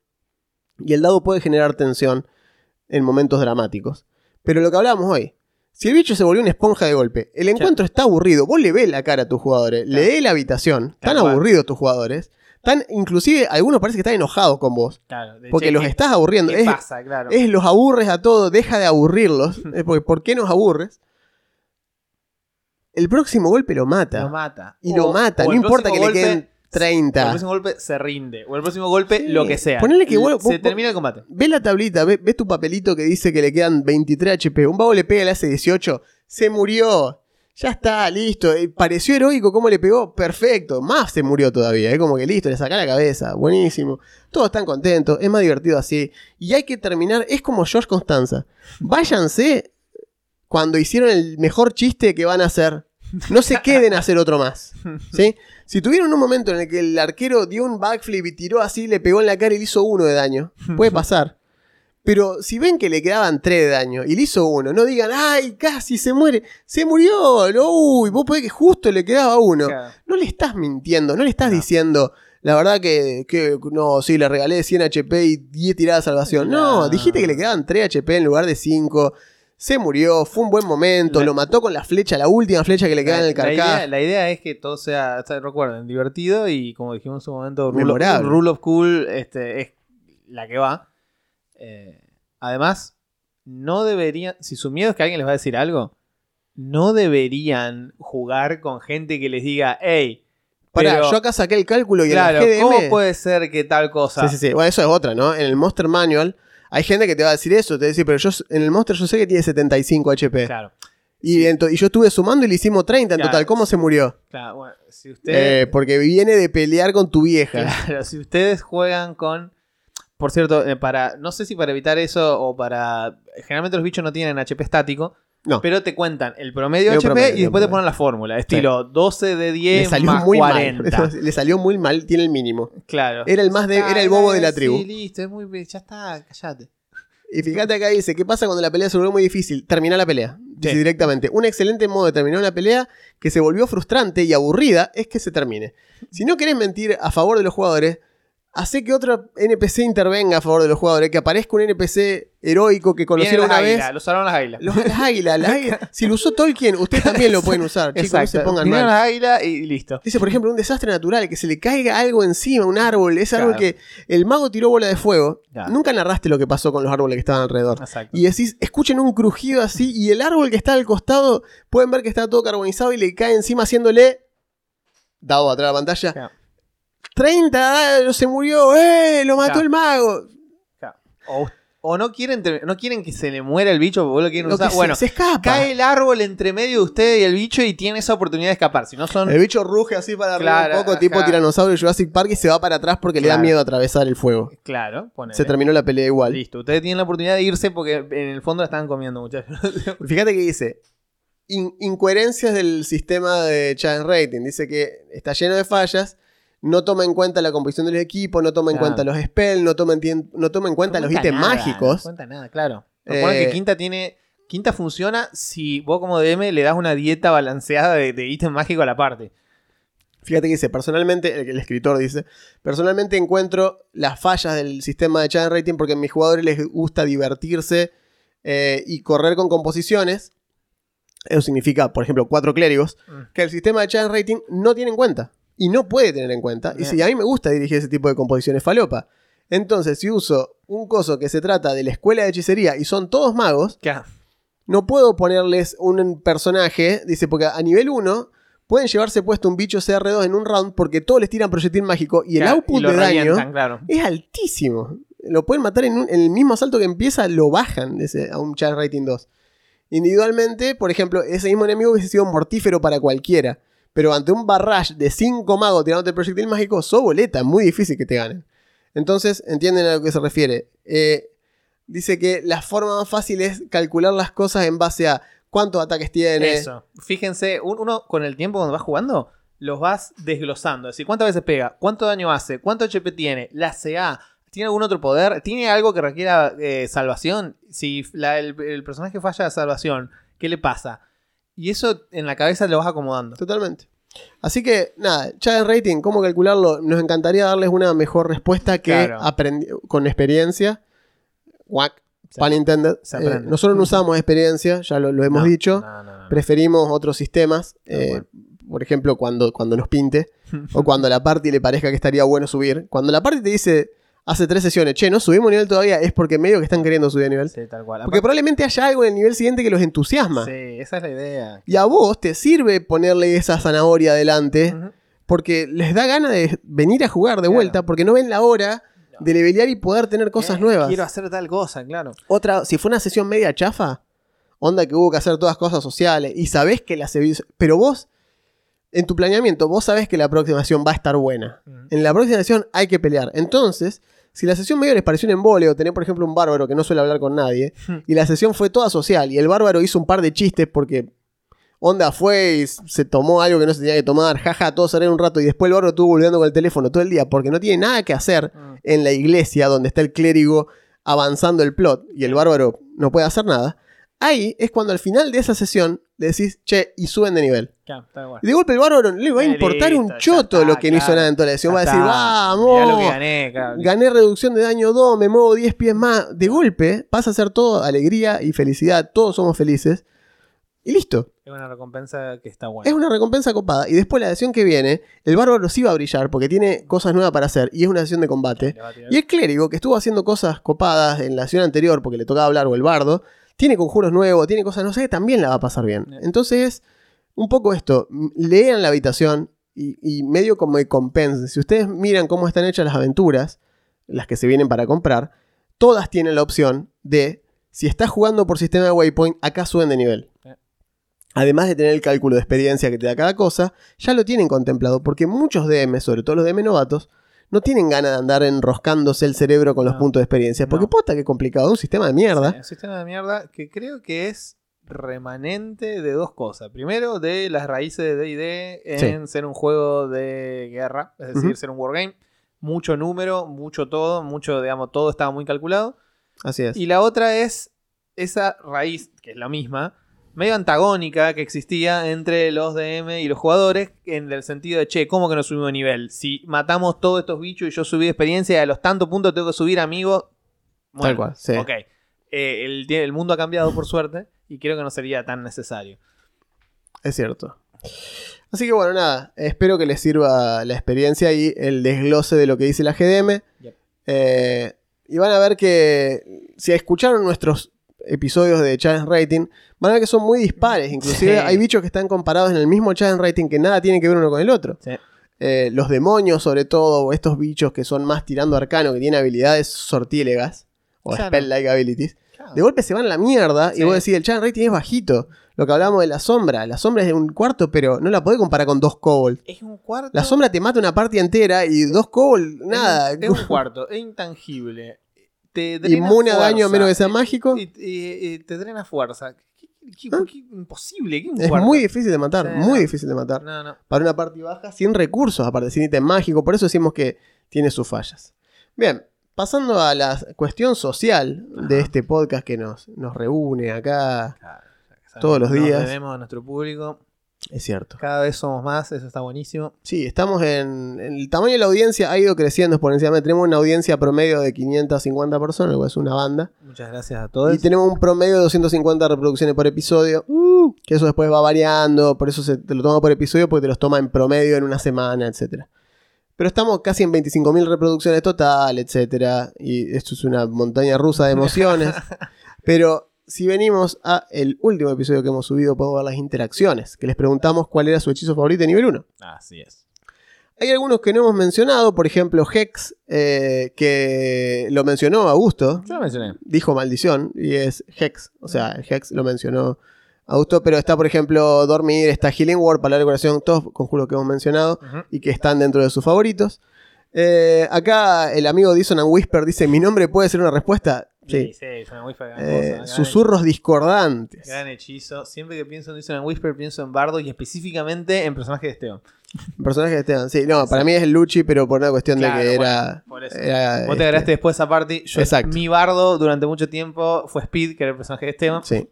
Y el dado puede generar tensión en momentos dramáticos. Pero lo que hablábamos hoy, si el bicho se volvió una esponja de golpe, el encuentro está aburrido, vos le ves la cara a tus jugadores, Claro. lee la habitación, están aburridos tus jugadores, están, inclusive algunos parece que están enojados con vos, claro, de, porque che, los ¿qué- estás aburriendo. ¿Qué Es, pasa? Claro. es los aburres a todos, deja de aburrirlos, es porque ¿por qué nos aburres? El próximo golpe lo mata. Lo mata. Y lo O- mata, o no el importa que próximo le queden O el 30. próximo golpe se rinde. O el próximo golpe, Sí. lo que sea. Ponele que vos- se vos- termina el combate. Ves la tablita, ves, ves tu papelito que dice que le quedan 23 HP. Un vago le pega y le hace 18. Se murió. Ya está, listo. Eh, Pareció heroico cómo le pegó. Perfecto. Más se murió todavía. Es como que listo, le saca la cabeza. Buenísimo. Todos están contentos. Es más divertido así. Y hay que terminar. Es como George Constanza. Váyanse cuando hicieron el mejor chiste que van a hacer. No se queden a hacer otro más. ¿Sí? Si tuvieron un momento en el que el arquero dio un backflip y tiró así, le pegó en la cara y le hizo uno de daño. Puede pasar. Pero si ven que le quedaban 3 de daño y le hizo uno, no digan, ¡ay, casi se muere! ¡Se murió! No, ¡Uy! Vos podés que justo le quedaba uno. Claro. No le estás mintiendo, no le estás No. diciendo, la verdad que, que no, sí, le regalé 100 HP y 10 tiradas de salvación. No, No. dijiste que le quedaban 3 HP en lugar de 5. Se murió, fue un buen momento, La- lo mató con la flecha, la última flecha que le queda en el La carcaj. idea, la idea es que todo sea, recuerden, divertido y como dijimos en su momento, rule of, rule of cool este, es la que va. Eh, además, no deberían, si su miedo es que alguien les va a decir algo, no deberían jugar con gente que les diga, hey, Pará, pero- yo acá saqué el cálculo y claro, el GDM... ¿cómo puede ser que tal cosa? Sí, sí, sí. Bueno, eso es otra, ¿no? En el Monster Manual hay gente que te va a decir eso. Te va a decir, pero yo en el Monster yo sé que tiene 75 HP. Claro, Y, y yo estuve sumando y le hicimos 30 en Claro. total. ¿Cómo se murió? claro, bueno, si usted... Eh, porque viene de pelear con tu vieja. Claro, si ustedes juegan con. Por cierto, eh, para. No sé si para evitar eso o para. Generalmente los bichos no tienen HP estático. No. Pero te cuentan el promedio de HP promedio, y después te ponen la fórmula. Estilo 12 de 10 Le salió más muy 40. mal. Le salió muy mal, tiene el mínimo. Claro. Era el más de- era el bobo de la sí, tribu. listo, es muy. Ya está, callate. Y fíjate acá dice, ¿qué pasa cuando la pelea se volvió muy difícil? Termina la pelea. Dice Sí. directamente. Un excelente modo de terminar una pelea que se volvió frustrante y aburrida es que se termine. Si no querés mentir a favor de los jugadores, hace que otro NPC intervenga a favor de los jugadores, que aparezca un NPC heroico que conocieron una vez. águilas, Lo usaron las águilas. Los, las águilas, las águilas. Si lo usó Tolkien, ustedes también lo pueden usar. Chicos, no se Exacto. pongan mal. las águilas y listo. Dice, por ejemplo, un desastre natural, que se le caiga algo encima, un árbol, árbol Claro. que el mago tiró bola de fuego. Claro. Nunca narraste lo que pasó con los árboles que estaban alrededor. Exacto. Y decís, escuchen un crujido así y el árbol que está al costado, pueden ver que está todo carbonizado y le cae encima haciéndole... Dado atrás de la pantalla. Claro. 30, ah, se murió, ¡eh! Lo mató Claro. el mago. Claro. O, o no quieren no quieren que se le muera el bicho porque vos lo quieren Lo que usar. se- Bueno, se, escapa. cae el árbol entre medio de usted y el bicho y tiene esa oportunidad de escapar. Si no son. El bicho ruge así para arriba Claro, un poco, tipo tiranosaurio de Jurassic Park y se va para atrás porque le da miedo atravesar el fuego. Claro, ponele. Se terminó la pelea igual. Listo. Ustedes tienen la oportunidad de irse porque en el fondo la estaban comiendo, muchachos. Fíjate que dice in- incoherencias del sistema de challenge rating. Dice que está lleno de fallas. No toma en cuenta la composición del equipo, no toma en cuenta los spells, no toma en, no toma en cuenta No los ítems mágicos. No cuenta nada, claro. Recuerden Eh, que Quinta tiene. Quinta funciona si vos como DM le das una dieta balanceada de, de ítem mágico a la parte. Fíjate que dice, personalmente, el, el escritor dice, personalmente encuentro las fallas del sistema de challenge rating porque a mis jugadores les gusta divertirse eh, y correr con composiciones. Eso significa, por ejemplo, cuatro clérigos, Mm. que el sistema de challenge rating no tiene en cuenta. Y no puede tener en cuenta. Y Bien. si a mí me gusta dirigir ese tipo de composiciones falopa. Entonces, si uso un coso que se trata de la escuela de hechicería y son todos magos, no puedo ponerles un personaje, dice, porque a nivel 1 pueden llevarse puesto un bicho CR2 en un round porque todos les tiran proyectil mágico y el output de daño claro. es altísimo. Lo pueden matar en, un- en el mismo asalto que empieza, lo bajan ese- a un char rating 2. Individualmente, por ejemplo, ese mismo enemigo hubiese sido mortífero para cualquiera. Pero ante un barrage de 5 magos tirándote el proyectil mágico, sos boleta, muy difícil que te ganen. Entonces, entienden a lo que se refiere. Eh, dice que la forma más fácil es calcular las cosas en base a cuántos ataques tiene. Eso. Fíjense, un- uno con el tiempo cuando vas jugando, los vas desglosando. Es decir, cuántas veces pega, cuánto daño hace, cuánto HP tiene, la CA, ¿tiene algún otro poder? ¿Tiene algo que requiera eh, salvación? Si la- el, el personaje falla de salvación, ¿qué le pasa? Y eso en la cabeza lo vas acomodando. Totalmente. Así que, nada, challenge rating, ¿cómo calcularlo? Nos encantaría darles una mejor respuesta que Claro. con experiencia. Whack, pun intended. se Eh, nosotros no usamos experiencia, ya lo, lo hemos No, dicho. no, no, no. Preferimos otros sistemas. eh, bueno. Por ejemplo, cuando, cuando nos pinte. o cuando a la party le parezca que estaría bueno subir. Cuando la party te dice hace tres sesiones, che, no subimos nivel todavía, es porque medio que están queriendo subir nivel. Sí, tal cual. Porque probablemente haya algo en el nivel siguiente que los entusiasma. Sí, esa es la idea. Y a vos te sirve ponerle esa zanahoria adelante. Porque les da ganas de venir a jugar de Claro. vuelta. Porque no ven la hora de levelear y poder tener cosas Eh, nuevas. Quiero hacer tal cosa, claro. Otra, si fue una sesión media chafa, onda que hubo que hacer todas cosas sociales. Y sabés que la se- Pero vos, en tu planeamiento, vos sabés que la próxima sesión va a estar buena. En la próxima sesión hay que pelear. Entonces, si la sesión medio les pareció un embole o tener, por ejemplo, un bárbaro que no suele hablar con nadie, y la sesión fue toda social, y el bárbaro hizo un par de chistes porque Onda fue y se tomó algo que no se tenía que tomar, jaja, todos se rieron un rato, y después el bárbaro estuvo volviendo con el teléfono todo el día porque no tiene nada que hacer Mm. en la iglesia donde está el clérigo avanzando el plot y el bárbaro no puede hacer nada. Ahí es cuando al final de esa sesión le decís, che, y suben de nivel. Está. Y de golpe el bárbaro le va a importar un listo, choto está, lo que no hizo nada en toda la sesión. Va a decir, vamos, gané, claro. gané reducción de daño 2, me muevo 10 pies más. De golpe pasa a ser todo alegría y felicidad, todos somos felices. Y listo. Es una recompensa que está buena. Es una recompensa copada. Y después la sesión que viene, el bárbaro sí va a brillar porque tiene cosas nuevas para hacer y es una sesión de combate. Y el clérigo, que estuvo haciendo cosas copadas en la sesión anterior porque le tocaba hablar, o el bardo, tiene conjuros nuevos, tiene cosas, no sé, también la va a pasar bien. Entonces, un poco esto, lean la habitación y, y medio como que compensen. Si ustedes miran cómo están hechas las aventuras, las que se vienen para comprar, todas tienen la opción de, si estás jugando por sistema de waypoint, acá suben de nivel. Además de tener el cálculo de experiencia que te da cada cosa, ya lo tienen contemplado, porque muchos DM, sobre todo los DM novatos, no tienen ganas de andar enroscándose el cerebro con los No. puntos de experiencia. Porque No. posta que complicado, un sistema de mierda. Sí, un sistema de mierda que creo que es remanente de dos cosas. Primero, de las raíces de DD en ser un juego de guerra, es decir, ser un wargame. Mucho número, mucho todo, mucho, digamos, todo estaba muy calculado. Así es. Y la otra es esa raíz, que es la misma, medio antagónica que existía entre los DM y los jugadores, en el sentido de, che, ¿cómo que no subimos de nivel? Si matamos todos estos bichos y yo subí de experiencia, y a los tantos puntos tengo que subir, amigo. Tal cual, sí. Ok. Eh, el, el mundo ha cambiado por suerte y creo que no sería tan necesario. Es cierto. Así que bueno, nada. Espero que les sirva la experiencia y el desglose de lo que dice la GDM. Yep. Eh, y van a ver que si escucharon nuestros episodios de Challenge Rating, van a ver que son muy dispares. Inclusive Sí. hay bichos que están comparados en el mismo Challenge Rating que nada tiene que ver uno con el otro. Sí. Eh, los demonios, sobre todo, o estos bichos que son más tirando arcano, que tienen habilidades sortílegas o Claro. spell-like abilities, de golpe se van a la mierda Sí. y vos decís, el challenge rating es bajito. Lo que hablábamos de la sombra. La sombra es de un cuarto, pero no la podés comparar con dos kobolds. Es un cuarto. La sombra te mata una partida entera y dos kobolds, nada. Es un, es un cuarto, es intangible. Te drena Inmune a daño a menos que sea mágico. Y, y- y te drena fuerza. ¿Qué- qué- ¿Ah? qué- imposible. ¿qué un Es muy difícil de matar, Sí, muy no. difícil de matar. No, no. Para una partida baja, sin recursos, aparte, sin ítem mágico. Por eso decimos que tiene sus fallas. Bien, pasando a la cuestión social de este podcast que nos, nos reúne acá. Claro, Todos los que nos días. debemos a nuestro público. Es cierto. Cada vez somos más, eso está buenísimo. Sí, estamos en, en El tamaño de la audiencia ha ido creciendo exponencialmente. Tenemos una audiencia promedio de 550 personas, lo es una banda. Muchas gracias a todos. Y tenemos un promedio de 250 reproducciones por episodio. Uh. Que eso después va variando. Por eso se, te lo toma por episodio, porque te los toma en promedio en una semana, etc. Pero estamos casi en 25.000 reproducciones total, etc. Y esto es una montaña rusa de emociones. Pero si venimos a el último episodio que hemos subido, podemos ver las interacciones. Que les preguntamos cuál era su hechizo favorito de nivel 1. Así es. Hay algunos que no hemos mencionado, por ejemplo Hex, eh, que lo mencionó Augusto, Yo lo mencioné. dijo maldición, y es Hex, o sea, el Hex lo mencionó Augusto, pero está, por ejemplo, Dormir, está Healing Word, Palabra de Curación, todos conjuros que hemos mencionado y que están dentro de sus favoritos. Eh, acá el amigo Dissonant Whisper dice, ¿mi nombre puede ser una respuesta? Sí. sí, gran Eh, cosa, susurros discordantes. Gran hechizo. Siempre que pienso en Dissonant Whisper, pienso en Bardo y específicamente en personaje de Esteban. Personaje de Esteban. Sí, no, para mí es Luchi, pero por una cuestión Claro, de que bueno, era... por eso. era, Vos te este, agregaste después esa parte. Yo, Exacto. Mi Bardo durante mucho tiempo fue Speed, que era el personaje de Esteban. Sí.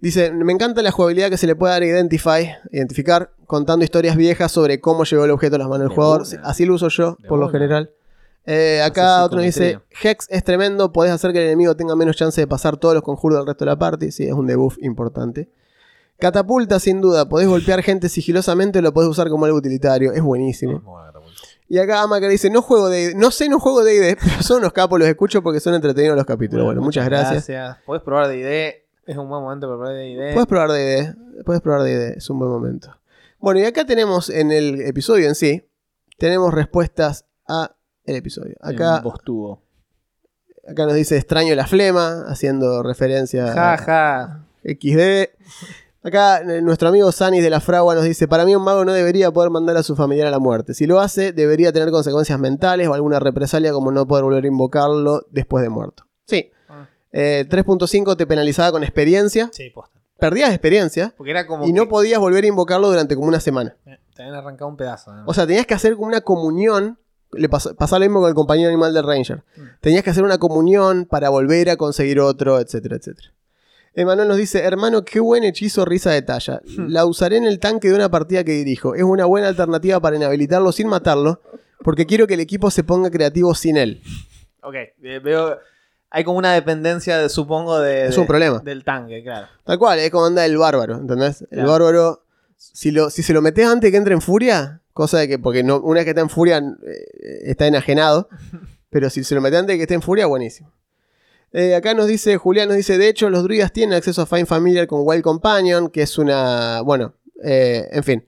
Dice, me encanta la jugabilidad que se le puede dar a Identify, identificar, contando historias viejas sobre cómo llegó el objeto a las manos del De jugador. Así lo uso yo, De por lo general. Eh, acá otro dice. Hex es tremendo, podés hacer que el enemigo tenga menos chance de pasar todos los conjuros del resto de la party. Sí, es un debuff importante. Catapulta, sin duda, podés golpear gente sigilosamente o lo podés usar como algo utilitario. Es buenísimo. Y acá Amaker dice, no juego de no sé, no juego de ID, pero son unos capos, los escucho porque son entretenidos los capítulos. Bueno, muchas gracias. Podés probar de ID. Es un buen momento para probar de ID. Puedes probar DD. Puedes probar DD. Es un buen momento. Bueno, y acá tenemos en el episodio en sí, tenemos respuestas a el episodio. Acá, tuvo. acá nos dice extraño la flema, haciendo referencia Ja, a ja. XD. Acá eh, nuestro amigo Sanis de la Fragua nos dice, para mí un mago no debería poder mandar a su familiar a la muerte. Si lo hace, debería tener consecuencias mentales o alguna represalia como no poder volver a invocarlo después de muerto. Sí. Ah. Eh, 3.5 te penalizaba con experiencia. Sí, posta. Perdías experiencia. Porque era como. Y no podías volver a invocarlo durante como una semana. Eh, Te habían arrancado un pedazo. ¿no? O sea, tenías que hacer como una comunión. Le pasó, pasaba lo mismo con el compañero animal del Ranger. Mm. Tenías que hacer una comunión para volver a conseguir otro, etcétera, etcétera. Emanuel nos dice, hermano, qué buen hechizo risa de talla. Hmm. La usaré en el tanque de una partida que dirijo. Es una buena alternativa para inhabilitarlo sin matarlo, porque quiero que el equipo se ponga creativo sin él. Ok, eh, veo. hay como una dependencia, de, supongo, de, Es de- un problema. del tanque, claro. Tal cual, es como anda el bárbaro, ¿entendés? El Claro. bárbaro, si, lo, si se lo metes antes que entre en furia, cosa de que, porque no, una vez que está en furia eh, está enajenado, pero si se lo metes antes de que esté en furia, buenísimo. Eh, acá nos dice, Julián nos dice, de hecho los druidas tienen acceso a Find Familiar con Wild Companion, que es una, bueno, eh, en fin.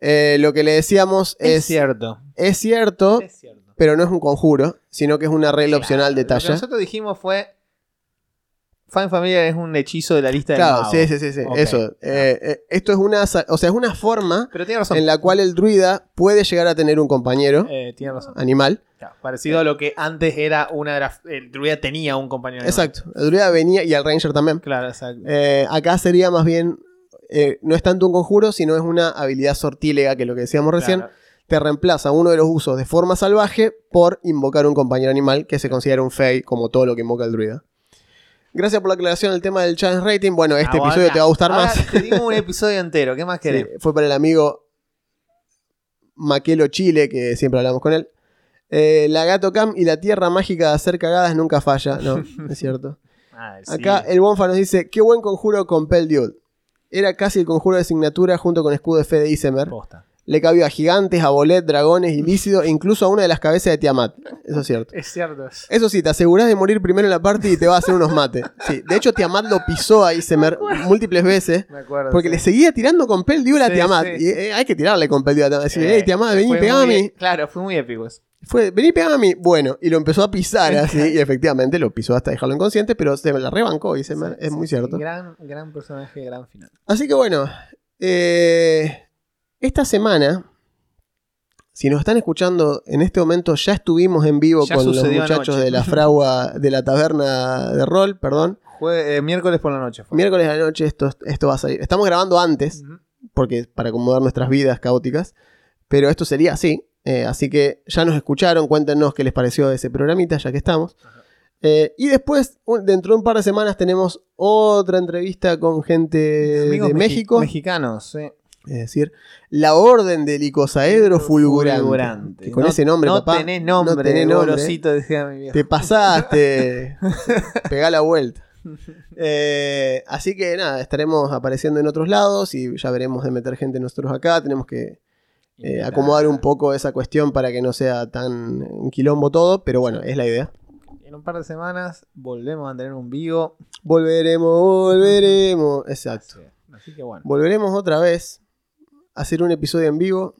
Eh, lo que le decíamos Es, es, cierto. es cierto, Es cierto. pero no es un conjuro, sino que es una regla Claro, opcional de Lo que talla. nosotros dijimos fue. Fan Familiar es un hechizo de la lista de Claro, sí, sí, sí, sí, eso. Eh, eh, esto es una, o sea, es una forma Pero tiene razón. en la cual el druida puede llegar a tener un compañero Eh, tiene razón. animal. Claro, parecido a lo que antes era una de las. El druida tenía un compañero. animal. Exacto. El druida venía y el ranger también. Claro, exacto. Eh, acá sería más bien, no es tanto un conjuro, sino es una habilidad sortílega, que es lo que decíamos recién, Claro. te reemplaza uno de los usos de forma salvaje por invocar un compañero animal, que se considera un fey, como todo lo que invoca el druida. Gracias por la aclaración del tema del challenge rating. Bueno, este Ahora- episodio te va a gustar ahora más. Te dimos un episodio entero. ¿Qué más Sí, querés? fue para el amigo Maquelo Chile, que siempre hablamos con él. Eh, la Gato Cam y la tierra mágica de hacer cagadas nunca falla. No, es cierto. Ah, sí. Acá el Bonfa nos dice: Qué buen conjuro con Pel Dude. Era casi el conjuro de asignatura junto con escudo de fe de Isemer. Posta. Le cabió a gigantes, a bolet, dragones, ilícidos e incluso a una de las cabezas de Tiamat. Eso es cierto. Es cierto. Eso sí, te asegurás de morir primero en la parte y te va a hacer unos mates. Sí, de hecho, Tiamat lo pisó a Isemer múltiples veces. Me acuerdo. Porque sí. le seguía tirando con pel a Sí, Tiamat. sí. Y eh, hay que tirarle con pel a Tiamat. Decirle, Eh, hey, Tiamat, vení, pegame a muy- mí. Claro, fue muy épico eso. Fue, vení, pegame a mí. Bueno, y lo empezó a pisar así. Y efectivamente lo pisó hasta dejarlo inconsciente, pero se la rebancó, Isemer. Sí, es sí, muy sí. cierto. Gran, gran personaje, gran final. Así que bueno, eh, esta semana, si nos están escuchando en este momento, ya estuvimos en vivo Ya con los muchachos anoche. de la fragua, de la taberna de rol, perdón. Eh, miércoles por la noche. Fue. Miércoles a la noche esto, esto va a salir. Estamos grabando antes, porque para acomodar nuestras vidas caóticas, pero esto sería así. eh, así que ya nos escucharon, cuéntenos qué les pareció ese programita, ya que estamos. Eh, y después, un- dentro de un par de semanas, tenemos otra entrevista con gente Amigos de México. Mexicanos, sí. Es decir, la orden del icosaedro fulgurante. Con No- ese nombre, no papá. tenés nombre, no tenés nombre. golosito, decía mi viejo. Te pasaste. Pegá la vuelta. Eh, así que nada, estaremos apareciendo en otros lados y ya veremos de meter gente nosotros acá. Tenemos que eh, acomodar un poco esa cuestión para que no sea tan un quilombo todo, pero bueno, es la idea. En un par de semanas volvemos a tener un vivo. Volveremos, volveremos. Exacto. Así que bueno. Volveremos otra vez hacer un episodio en vivo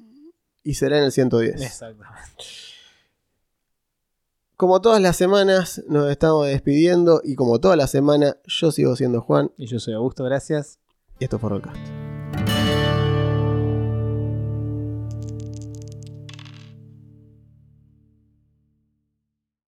y será en el 110. Exactamente. Como todas las semanas nos estamos despidiendo y como toda la semana yo sigo siendo Juan Y yo soy Augusto, gracias. y esto fue Rollcast.